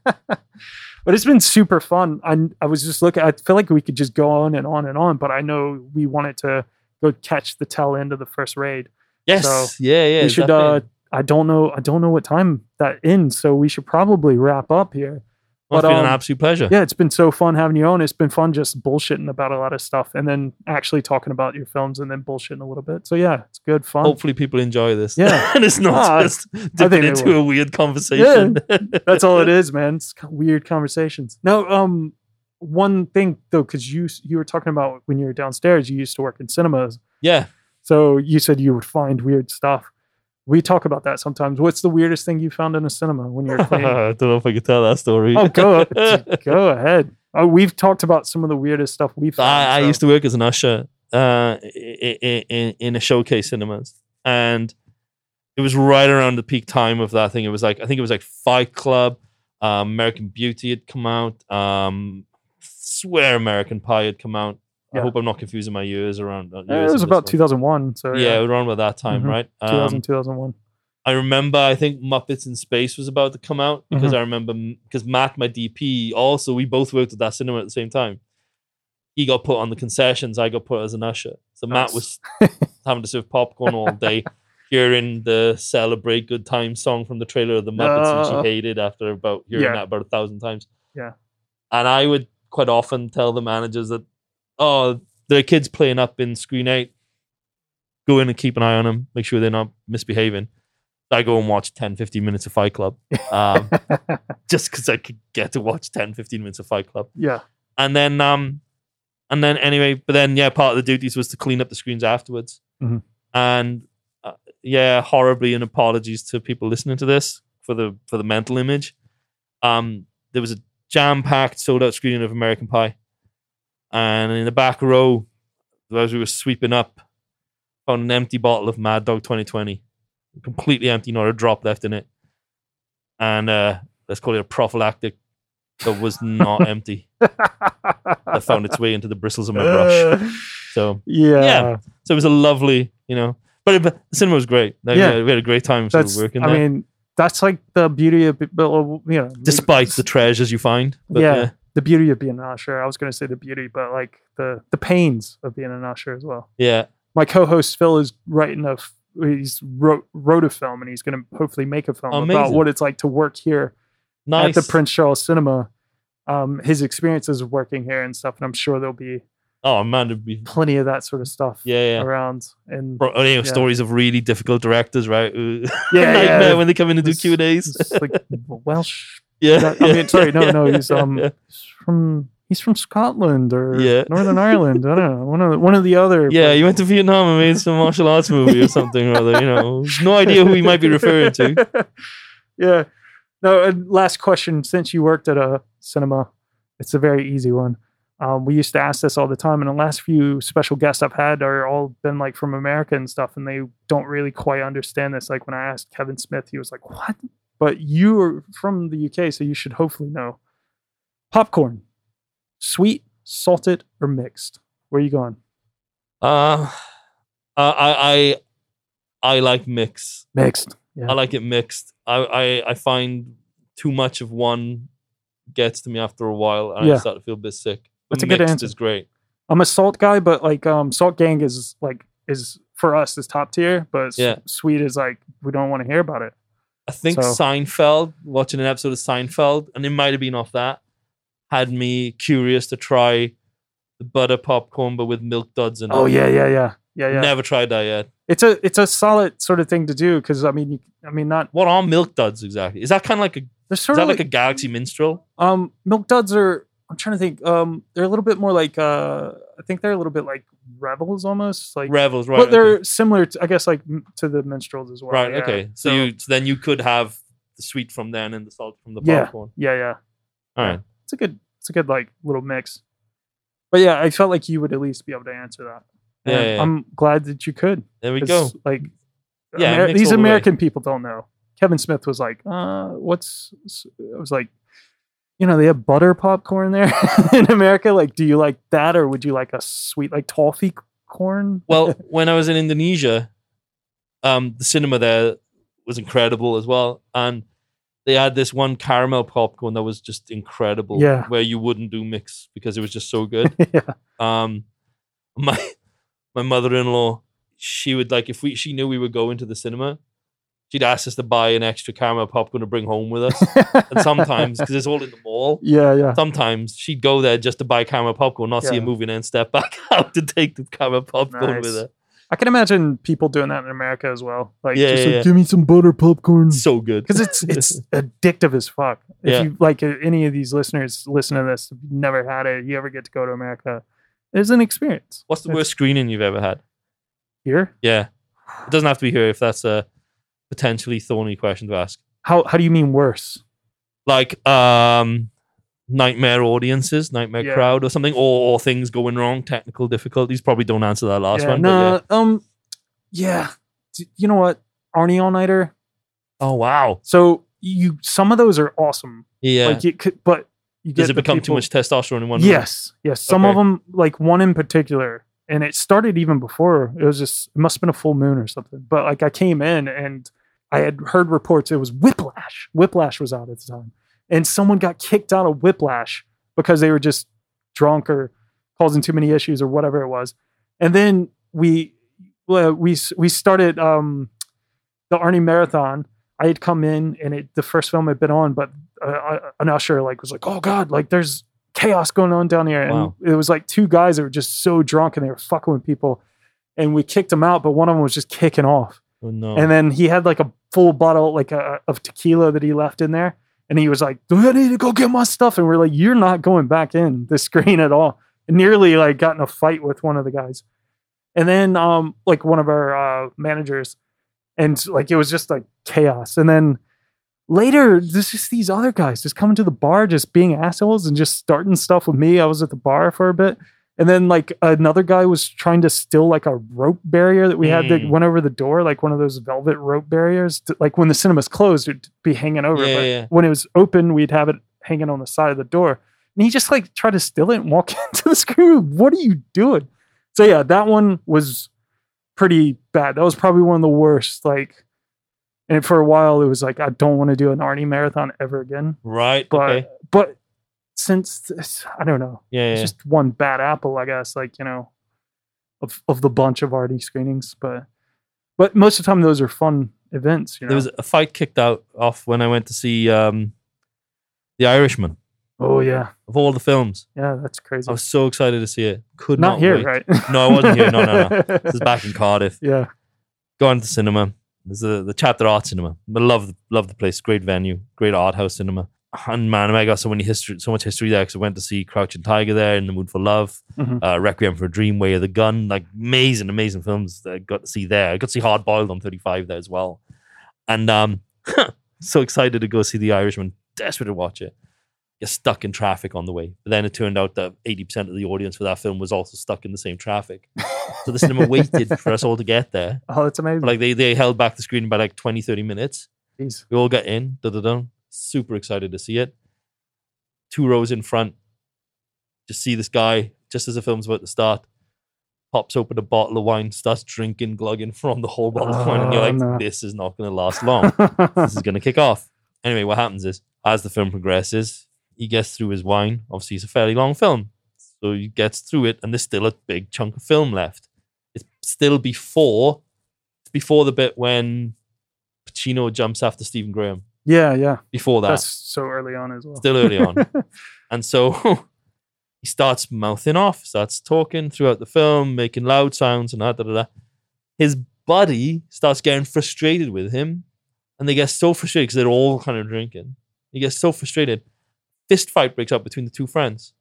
But it's been super fun. I I was just looking. I feel like we could just go on and on and on, but I know we wanted to go catch the tail end of the first raid. Yes. So, yeah, yeah. we should. Uh. I don't know. I don't know what time that ends, so we should probably wrap up here. It's but, been an um, absolute pleasure. Yeah, it's been so fun having you on. It's been fun just bullshitting about a lot of stuff, and then actually talking about your films, and then bullshitting a little bit. So yeah, it's good fun. Hopefully, people enjoy this. Yeah. and it's not Ah, just dipping into a weird conversation. Yeah, That's all it is, man. It's weird conversations. No, um, one thing though, because you you were talking about when you were downstairs, you used to work in cinemas, yeah. so you said you would find weird stuff. We talk about that sometimes. What's the weirdest thing you found in a cinema when you were I don't know if I could tell that story. oh, go go ahead. Oh, we've talked about some of the weirdest stuff we found. I, I used to work as an usher uh, in, in, in a showcase cinemas, and it was right around the peak time of that thing. It was like I think it was like Fight Club, um, American Beauty had come out. Um, swear American Pie had come out. I hope I'm not confusing my years around. uh, years it was about this 2001. So yeah, around about that time, Mhm. right? 2000, Um, 2001. I remember, I think Muppets in Space was about to come out because Mhm. I remember because Matt, my DP, also we both worked at that cinema at the same time. He got put on the concessions. I got put as an usher. So Matt was having to serve popcorn all day, hearing the "Celebrate Good Times" song from the trailer of the Muppets, which Uh, he hated after about hearing yeah. that about a thousand times. Yeah. and I would quite often tell the managers that, "Oh, are kids playing up in Screen Eight. Go in and keep an eye on them. Make sure they're not misbehaving." I go and watch 10, 15 minutes of Fight Club. Um, just because I could get to watch 10, 15 minutes of Fight Club. yeah. And then, um, and then anyway, but then yeah, part of the duties was to clean up the screens afterwards. Mhm. And uh, yeah, horribly and apologies to people listening to this for the for the mental image. Um, there was a jam packed, sold out screening of American Pie, and in the back row, as we were sweeping up, found an empty bottle of Mad Dog 2020, completely empty, not a drop left in it, and uh, let's call it a prophylactic that was not empty that found its way into the bristles of my brush. So, yeah. Yeah. so it was a lovely, you know, but, it, but the cinema was great. Like, Yeah. yeah. we had a great time sort of working I there, mean, that's like the beauty of, you know, despite the treasures you find. But, yeah, yeah, the beauty of being an usher. I was going to say the beauty, but like the the pains of being an usher as well. yeah, My co-host Fil is writing a. He's wrote wrote a film, and he's going to hopefully make a film about what it's like to work here nice. at the Prince Charles Cinema. Um, his experiences of working here and stuff, and I'm sure there'll be oh man, it'd be plenty of that sort of stuff yeah, yeah. around. And Bro, you know, Yeah. stories of really difficult directors, right? Yeah, nightmare yeah. when they come in and do Q and A's. like Welsh. Yeah, I mean, sorry, no, no, he's um he's from he's from Scotland or Yeah. Northern Ireland. I don't know, one of the, one of the other. Yeah, you went to Vietnam and made some martial arts movie or something or other. You know, no idea who he might be referring to. yeah. No, and last question. Since you worked at a cinema, it's a very easy one. Um, we used to ask this all the time, and the last few special guests I've had are all been like from America and stuff, and they don't really quite understand this. Like when I asked Kevin Smith, he was like, "What?" But you are from the UK, so you should hopefully know. Popcorn, sweet, salted, or mixed? Where are you going? Uh, I, I, I like mix. Mixed. Yeah. I like it mixed. I, I, I find too much of one gets to me after a while, and Yeah. I start to feel a bit sick. But That's a good answer. Is great. I'm a salt guy, but like um salt gang is like is for us is top tier, but Yeah. sweet is like we don't want to hear about it. I think So- Seinfeld, watching an episode of Seinfeld, and it might have been off that, had me curious to try the butter popcorn, but with milk duds in it. Oh yeah, yeah, yeah, yeah, yeah. Never tried that yet. It's a it's a solid sort of thing to do because I mean you, I mean not What are milk duds exactly? Is that kind of like a they're is sort that of like like, a Galaxy Minstrel? um milk duds are I'm trying to think um they're a little bit more like uh I think they're a little bit like rebels almost like Revels, right? but they're okay. similar to, I guess like m- to the minstrels as well. right. yeah. Okay. So, you so then you could have the sweet from then and the salt from the Yeah. popcorn. yeah yeah All right. it's a good it's a good like little mix. But yeah, I felt like you would at least be able to answer that. Yeah, And yeah. I'm glad that you could. There we go. Like, Yeah, Amer- these all the. American people don't know. Kevin Smith was like, uh, "What's?" I was like, you know, they have butter popcorn there in America. Like, do you like that, or would you like a sweet like toffee corn? Well, when I was in Indonesia, um, the cinema there was incredible as well, and they had this one caramel popcorn that was just incredible. Yeah. Where you wouldn't do mix because it was just so good. yeah. um, my my mother in law, she would like if we she knew we were going to the cinema, she'd ask us to buy an extra caramel popcorn to bring home with us. and sometimes because it's all in the mall. yeah, yeah. Sometimes she'd go there just to buy caramel popcorn, not see a movie, and then step back out to take the caramel popcorn Nice. with her. I can imagine people doing that in America as well. Like, Yeah, just yeah, like, yeah. give me some butter popcorn. So good Because it's it's addictive as fuck. If Yeah. you like uh, any of these listeners listen to this, never had it, you ever get to go to America, it's an experience. What's the It's worst screening you've ever had? here? Yeah, it doesn't have to be here if that's a potentially thorny question to ask. How how do you mean worse? Like um, nightmare audiences, nightmare Yeah. crowd, or something, or, or things going wrong, technical difficulties. Probably don't answer that last yeah, one. but no, yeah. um, yeah. You know what? Arnie All Nighter. Oh wow. So you some of those are awesome. Yeah. Like you could, but you Does it become too much testosterone in one? room? Yes, yes. Some of them, like one in particular, and it started even before. It was just it must have been a full moon or something. But like I came in and I had heard reports it was Whiplash. Whiplash was out at the time, and someone got kicked out of Whiplash because they were just drunk or causing too many issues or whatever it was. And then we we we started um, the Arnie Marathon. I had come in and it the first film had been on, but uh, uh, an usher like was like, "Oh God, like there's chaos going on down here," and Wow. it was like two guys that were just so drunk and they were fucking with people, and we kicked them out, but one of them was just kicking off, Oh, no. and then he had like a full bottle like uh of tequila that he left in there, and he was like, "Do I need to go get my stuff?" And we're like, "You're not going back in the screen at all." And nearly like got in a fight with one of the guys, and then um like one of our uh, managers, and like it was just like chaos, and then later there's just these other guys just coming to the bar just being assholes and just starting stuff with me i was at the bar for a bit and then like another guy was trying to steal like a rope barrier that we had that Mm. went over the door like one of those velvet rope barriers to, like when the cinema's closed it'd be hanging over Yeah, but yeah. when it was open we'd have it hanging on the side of the door and he just like tried to steal it and walk into the screen room. what are you doing so yeah that one was pretty bad that was probably one of the worst like and for a while it was like i don't want to do an arnie marathon ever again right. but okay. but since this, i don't know Yeah. it's yeah. just one bad apple i guess like you know of, of the bunch of arnie screenings but but most of the time those are fun events you know There was a fight kicked out off when I went to see um, The Irishman oh yeah of all the films. yeah that's crazy I was so excited to see it. Could not not, here wait. right No, I wasn't here. No, no, no. This is back in Cardiff. yeah Going to the cinema. There's the the Chapter Art Cinema. I love love the place. Great venue. Great art house cinema. And man, I got so many history, so much history there. Because I went to see Crouching Tiger there, In the Mood for Love, Mhm. uh, Requiem for a Dream, Way of the Gun. Like amazing, amazing films that I got to see there. I got to see Hard Boiled on 35 there as well. And um, so excited to go see The Irishman. Desperate to watch it. Get stuck in traffic on the way. But then it turned out that 80% of the audience for that film was also stuck in the same traffic. So the cinema waited for us all to get there. oh that's amazing Like they, they held back the screening by like 20, 30 minutes. Jeez. We all got in. Da, da, da. Super excited to see it. Two rows in front. Just see this guy, just as the film's about to start, pops open a bottle of wine, starts drinking, glugging from the whole bottle of wine. And you're Oh, like, no. this is not going to last long. this is going to kick off. Anyway, what happens is, as the film progresses, he gets through his wine. Obviously, it's a fairly long film. So he gets through it, and there's still a big chunk of film left. It's still before, before the bit when Pacino jumps after Stephen Graham. yeah yeah Before that, that's so early on as well still early on. and so he starts mouthing off, starts talking throughout the film, making loud sounds and da da da. da. His buddy starts getting frustrated with him, and they get so frustrated because they're all kind of drinking. He gets so frustrated, fist fight breaks out between the two friends,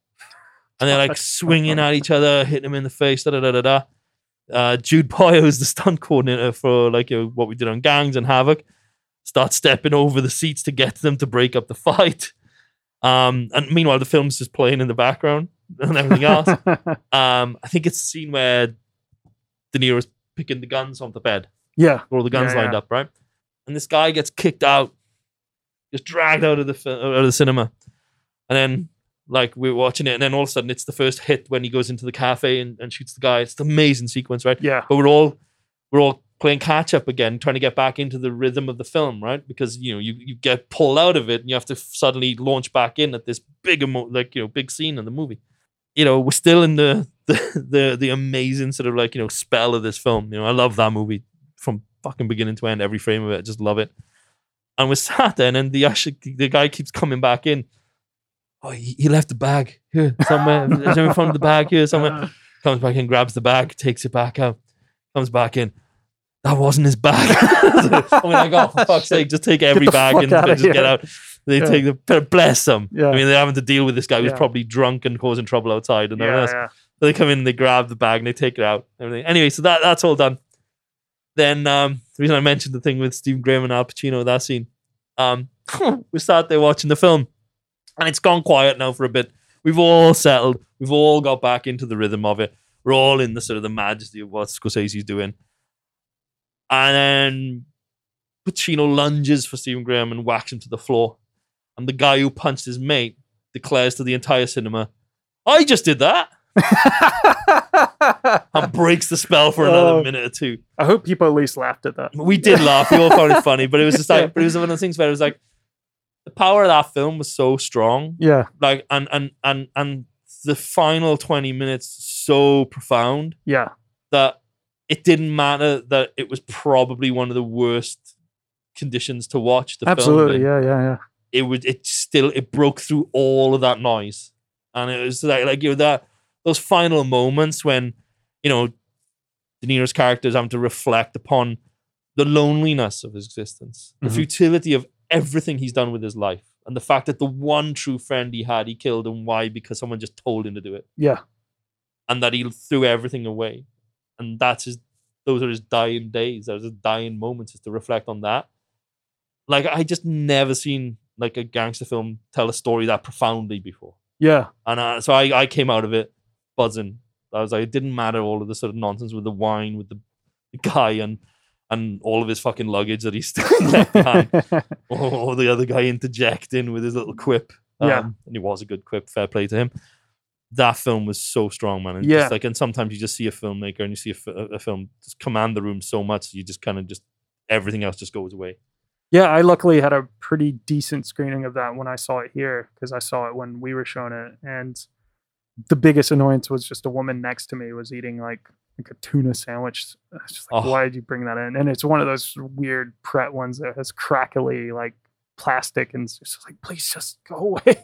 and they're like swinging at each other, hitting him in the face, da da da da da. Uh, Jude Poyer is the stunt coordinator for like uh, what we did on Gangs and Havoc. Starts stepping over the seats to get them to break up the fight. Um, and meanwhile, the film's just playing in the background and everything else. um, I think it's a scene where De Niro's picking the guns off the bed, yeah all the guns Yeah, lined yeah. up, right? And this guy gets kicked out, just dragged out of the out of the cinema, and then like we're watching it, and then all of a sudden it's the first hit when he goes into the cafe and, and shoots the guy. It's an amazing sequence, right? yeah But we're all we're all playing catch up again, trying to get back into the rhythm of the film, right? Because you know you, you get pulled out of it and you have to suddenly launch back in at this big emo- like you know big scene in the movie. You know, we're still in the the the, the amazing sort of like you know spell of this film. You know, I love that movie from fucking beginning to end, every frame of it. I just love it. And we're sat there, and then the usher, the guy keeps coming back in. Oh, he, he left the bag here somewhere. Is in front of the bag here somewhere? Comes back in, grabs the bag, takes it back out, comes back in that wasn't his bag. I mean, like, oh, for fuck's sake, just take every bag and just here. get out. They yeah. take the bless them. Yeah. I mean, they're having to deal with this guy who's yeah. probably drunk and causing trouble outside and everything yeah, else. They come in, they grab the bag, and they take it out. Everything. Anyway, so that that's all done. Then um, the reason I mentioned the thing with Stephen Graham and Al Pacino, that scene, um, we start there watching the film, and it's gone quiet now for a bit. We've all settled. We've all got back into the rhythm of it. We're all in the sort of the majesty of what Scorsese's doing. And then Pacino lunges for Stephen Graham and whacks him to the floor. And the guy who punched his mate declares to the entire cinema, I just did that. and breaks the spell for another uh, minute or two. I hope people at least laughed at that. We did laugh. We all found it funny, but it was just like, but it was one of those things where it was like, the power of that film was so strong. Yeah. Like, and and and and the final twenty minutes so profound. Yeah. That it didn't matter that it was probably one of the worst conditions to watch the Absolutely, film. Absolutely. Yeah, yeah, yeah. It would it still it broke through all of that noise. And it was like like you know that those final moments when, you know, De Niro's character is having to reflect upon the loneliness of his existence, mm-hmm. the futility of everything he's done with his life, and the fact that the one true friend he had, he killed, and why? Because someone just told him to do it. Yeah. And that he threw everything away. And that's his those are his dying days. Those are his dying moments is to reflect on that. Like i just never seen like a gangster film tell a story that profoundly before. Yeah. And uh, so I, I came out of it buzzing. I was like it didn't matter all of the sort of nonsense with the wine with the, the guy and and all of his fucking luggage that he's still left behind or the other guy interjecting with his little quip um, yeah and he was a good quip fair play to him that film was so strong, man. And yeah. Just like, and sometimes you just see a filmmaker and you see a, a film just command the room so much, you just kind of just everything else just goes away. Yeah, I luckily had a pretty decent screening of that when I saw it here because I saw it when we were showing it, and the biggest annoyance was just a woman next to me was eating like like a tuna sandwich. It's just like, oh. why did you bring that in? And it's one of those weird Pret ones that has crackly like plastic and it's just like please just go away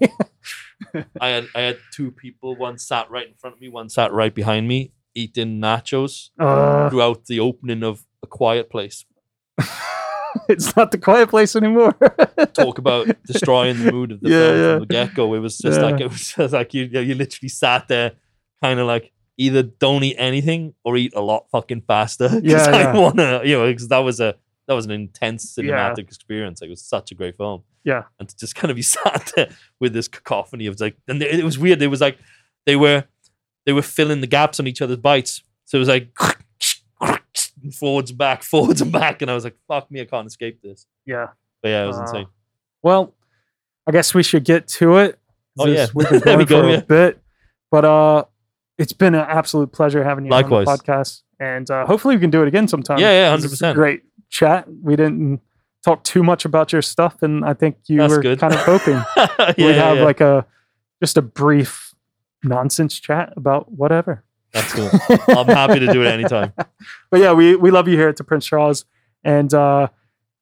i had i had two people one sat right in front of me one sat right behind me eating nachos uh, throughout the opening of a quiet place it's not the quiet place anymore talk about destroying the mood of the yeah, yeah. from the get-go it was just yeah. like it was just like you you literally sat there kind of like either don't eat anything or eat a lot fucking faster yeah, I wanna you know because that was a that was an intense cinematic yeah. experience. Like, it was such a great film. Yeah. And to just kind of be sat there with this cacophony of like, and it was weird. It was like they were they were filling the gaps on each other's bites. So it was like forwards and back, forwards and back, and I was like, "Fuck me, I can't escape this." Yeah. But yeah, it was uh, insane. Well, I guess we should get to it. Oh yeah, we've been going go, for yeah. a bit, but uh, it's been an absolute pleasure having you Likewise. on the podcast, and uh, hopefully we can do it again sometime. Yeah, yeah, hundred percent. Great chat. We didn't talk too much about your stuff, and I think you That's were good. kind of hoping yeah, we'd have yeah. like a just a brief nonsense chat about whatever. That's cool. I'm happy to do it anytime. but yeah, we we love you here at the Prince Charles. And uh,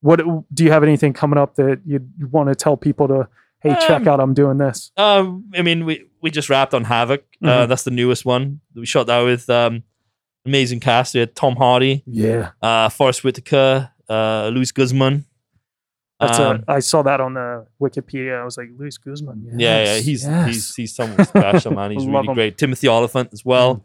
what do you have anything coming up that you want to tell people to? Hey, um, check out! I'm doing this. Um, I mean, we we just wrapped on Havoc. Uh, mm-hmm. Uh, that's the newest one. We shot that with um, amazing cast. We had Tom Hardy, yeah, uh, Forest Whitaker, uh, Luis Guzman. That's um, a, I saw that on the Wikipedia. I was like, Luis Guzman. Yes, yeah, yeah, he's yes. he's he's someone special, man. He's really him. great. Timothy Olyphant as well. Mm.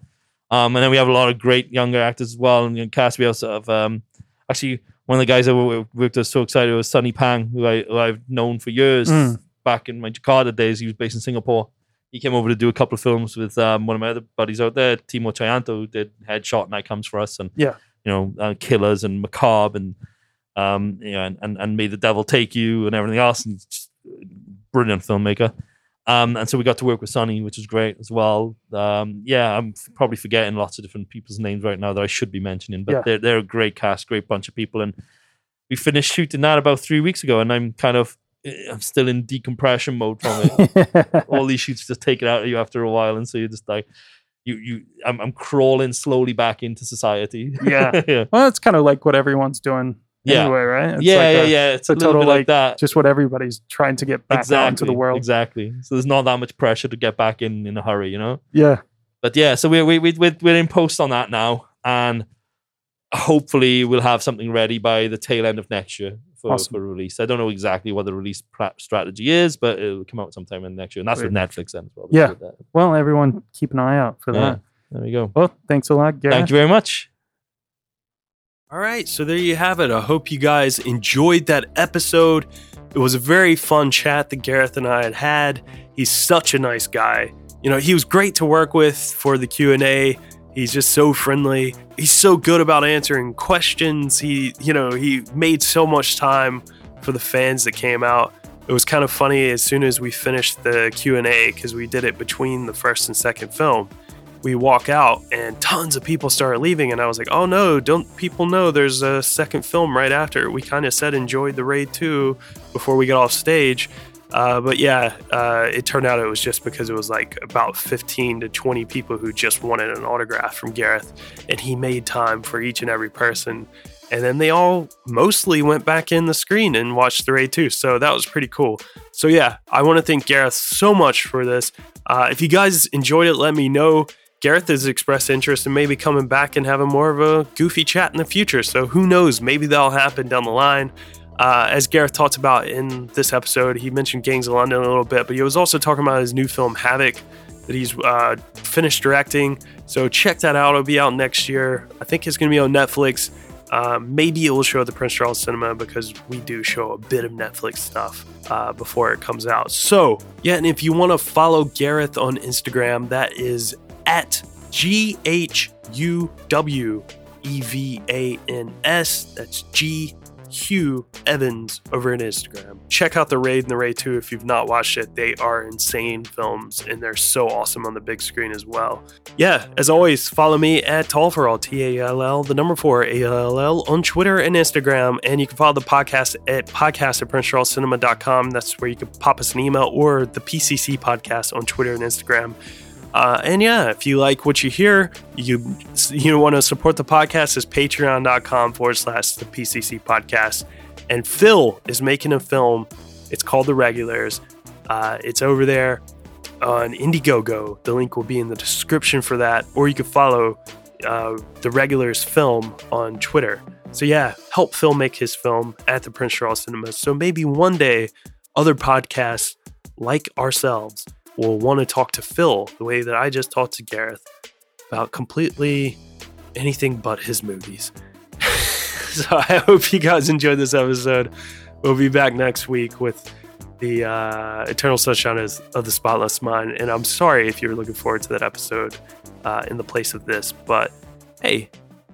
Um, and then we have a lot of great younger actors as well. And in cast, we also have um, actually one of the guys that we worked with so excited was Sunny Pang, who, I, who I've known for years. Mm. Back in my Jakarta days, he was based in Singapore he came over to do a couple of films with um, one of my other buddies out there, Timo Tjahjanto, who did Headshot, and Night Comes for Us, and yeah, you know, uh, Killers and Macabre, and um, you know, and, and, and May the Devil Take You and everything else. And just brilliant filmmaker. Um, and so we got to work with Sunny, which was great as well. Um, yeah, I'm f- probably forgetting lots of different people's names right now that I should be mentioning, but Yeah. they're they're a great cast, great bunch of people, and we finished shooting that about three weeks ago, and I'm kind of Eh, I'm still in decompression mode from it. All these shoots just take it out of you after a while, and so you're just like you you I'm, I'm crawling slowly back into society. Yeah. yeah, well, it's kind of like what everyone's doing Yeah. anyway, right? It's yeah, like yeah, a- yeah. It's a a total, like, like, that. Just what everybody's trying to get back exactly out into the world. Exactly. So there's not that much pressure to get back in in a hurry, you know. Yeah. But yeah, so we, we, we're we're in post on that now, and hopefully we'll have something ready by the tail end of next year for, Awesome. for release. I don't know exactly what the release pra- strategy is, but it'll come out sometime in the next year, and that's with Netflix then as well. Yeah. That. Well, everyone keep an eye out for Yeah. that. There we go. Well, thanks a lot, Gareth. Thank you very much. All right, so there you have it. I hope you guys enjoyed that episode. It was a very fun chat that Gareth and I had had. He's such a nice guy. You know, he was great to work with for the Q&A. He's just so friendly. He's so good about answering questions. He, you know, he made so much time for the fans that came out. It was kind of funny as soon as we finished the Q&A cuz we did it between the first and second film we walk out and tons of people start leaving and i was like oh no don't people know there's a second film right after we kind of said enjoyed the raid 2 before we got off stage uh, but yeah uh, it turned out it was just because it was like about 15 to 20 people who just wanted an autograph from gareth and he made time for each and every person and then they all mostly went back in the screen and watched the raid 2 so that was pretty cool so yeah i want to thank gareth so much for this uh, if you guys enjoyed it let me know Gareth has expressed interest in maybe coming back and having more of a goofy chat in the future. So who knows? Maybe that'll happen down the line. Uh, as Gareth talked about in this episode, he mentioned Gangs of London a little bit, but he was also talking about his new film Havoc that he's uh, finished directing. So check that out. It'll be out next year. I think it's going to be on Netflix. Uh, maybe it will show at the Prince Charles Cinema because we do show a bit of Netflix stuff uh, before it comes out. So, yeah, and if you want to follow Gareth on Instagram, that is at G H U W E V A N S. That's G Huw Evans over on Instagram. Check out The Raid and The Raid 2 if you've not watched it. They are insane films and they're so awesome on the big screen as well. Yeah, as always, follow me at Tall for All, T A L L, the number four, A L L, on Twitter and Instagram. And you can follow the podcast at podcast at PrinceCharlesCinema.com. That's where you can pop us an email or the PCC podcast on Twitter and Instagram. Uh, and yeah, if you like what you hear, you you want to support the podcast is patreon.com forward slash the PCC podcast. And Fil is making a film. It's called The Regulars. Uh, it's over there on Indiegogo. The link will be in the description for that. Or you can follow uh, The Regulars film on Twitter. So yeah, help Fil make his film at the Prince Charles Cinema. So maybe one day other podcasts like ourselves will want to talk to Fil the way that I just talked to Gareth about completely anything but his movies. so I hope you guys enjoyed this episode. We'll be back next week with the uh, Eternal Sunshine of the Spotless Mind. And I'm sorry if you're looking forward to that episode uh, in the place of this, but hey,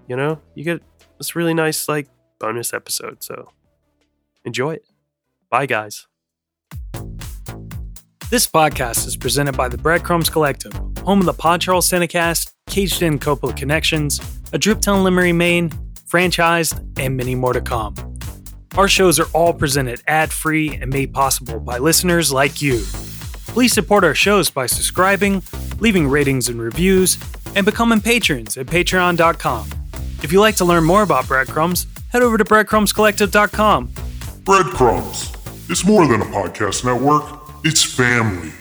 you know, you get this really nice, like, bonus episode. So enjoy it. Bye, guys. This podcast is presented by the Breadcrumbs Collective, home of the Pod Charles Cinecast, Caged In Coppola Connections, A Driptown Limerick, Maine, franchised, and many more to come. Our shows are all presented ad free and made possible by listeners like you. Please support our shows by subscribing, leaving ratings and reviews, and becoming patrons at patreon.com. If you'd like to learn more about Breadcrumbs, head over to breadcrumbscollective.com Breadcrumbs. It's more than a podcast network, it's family.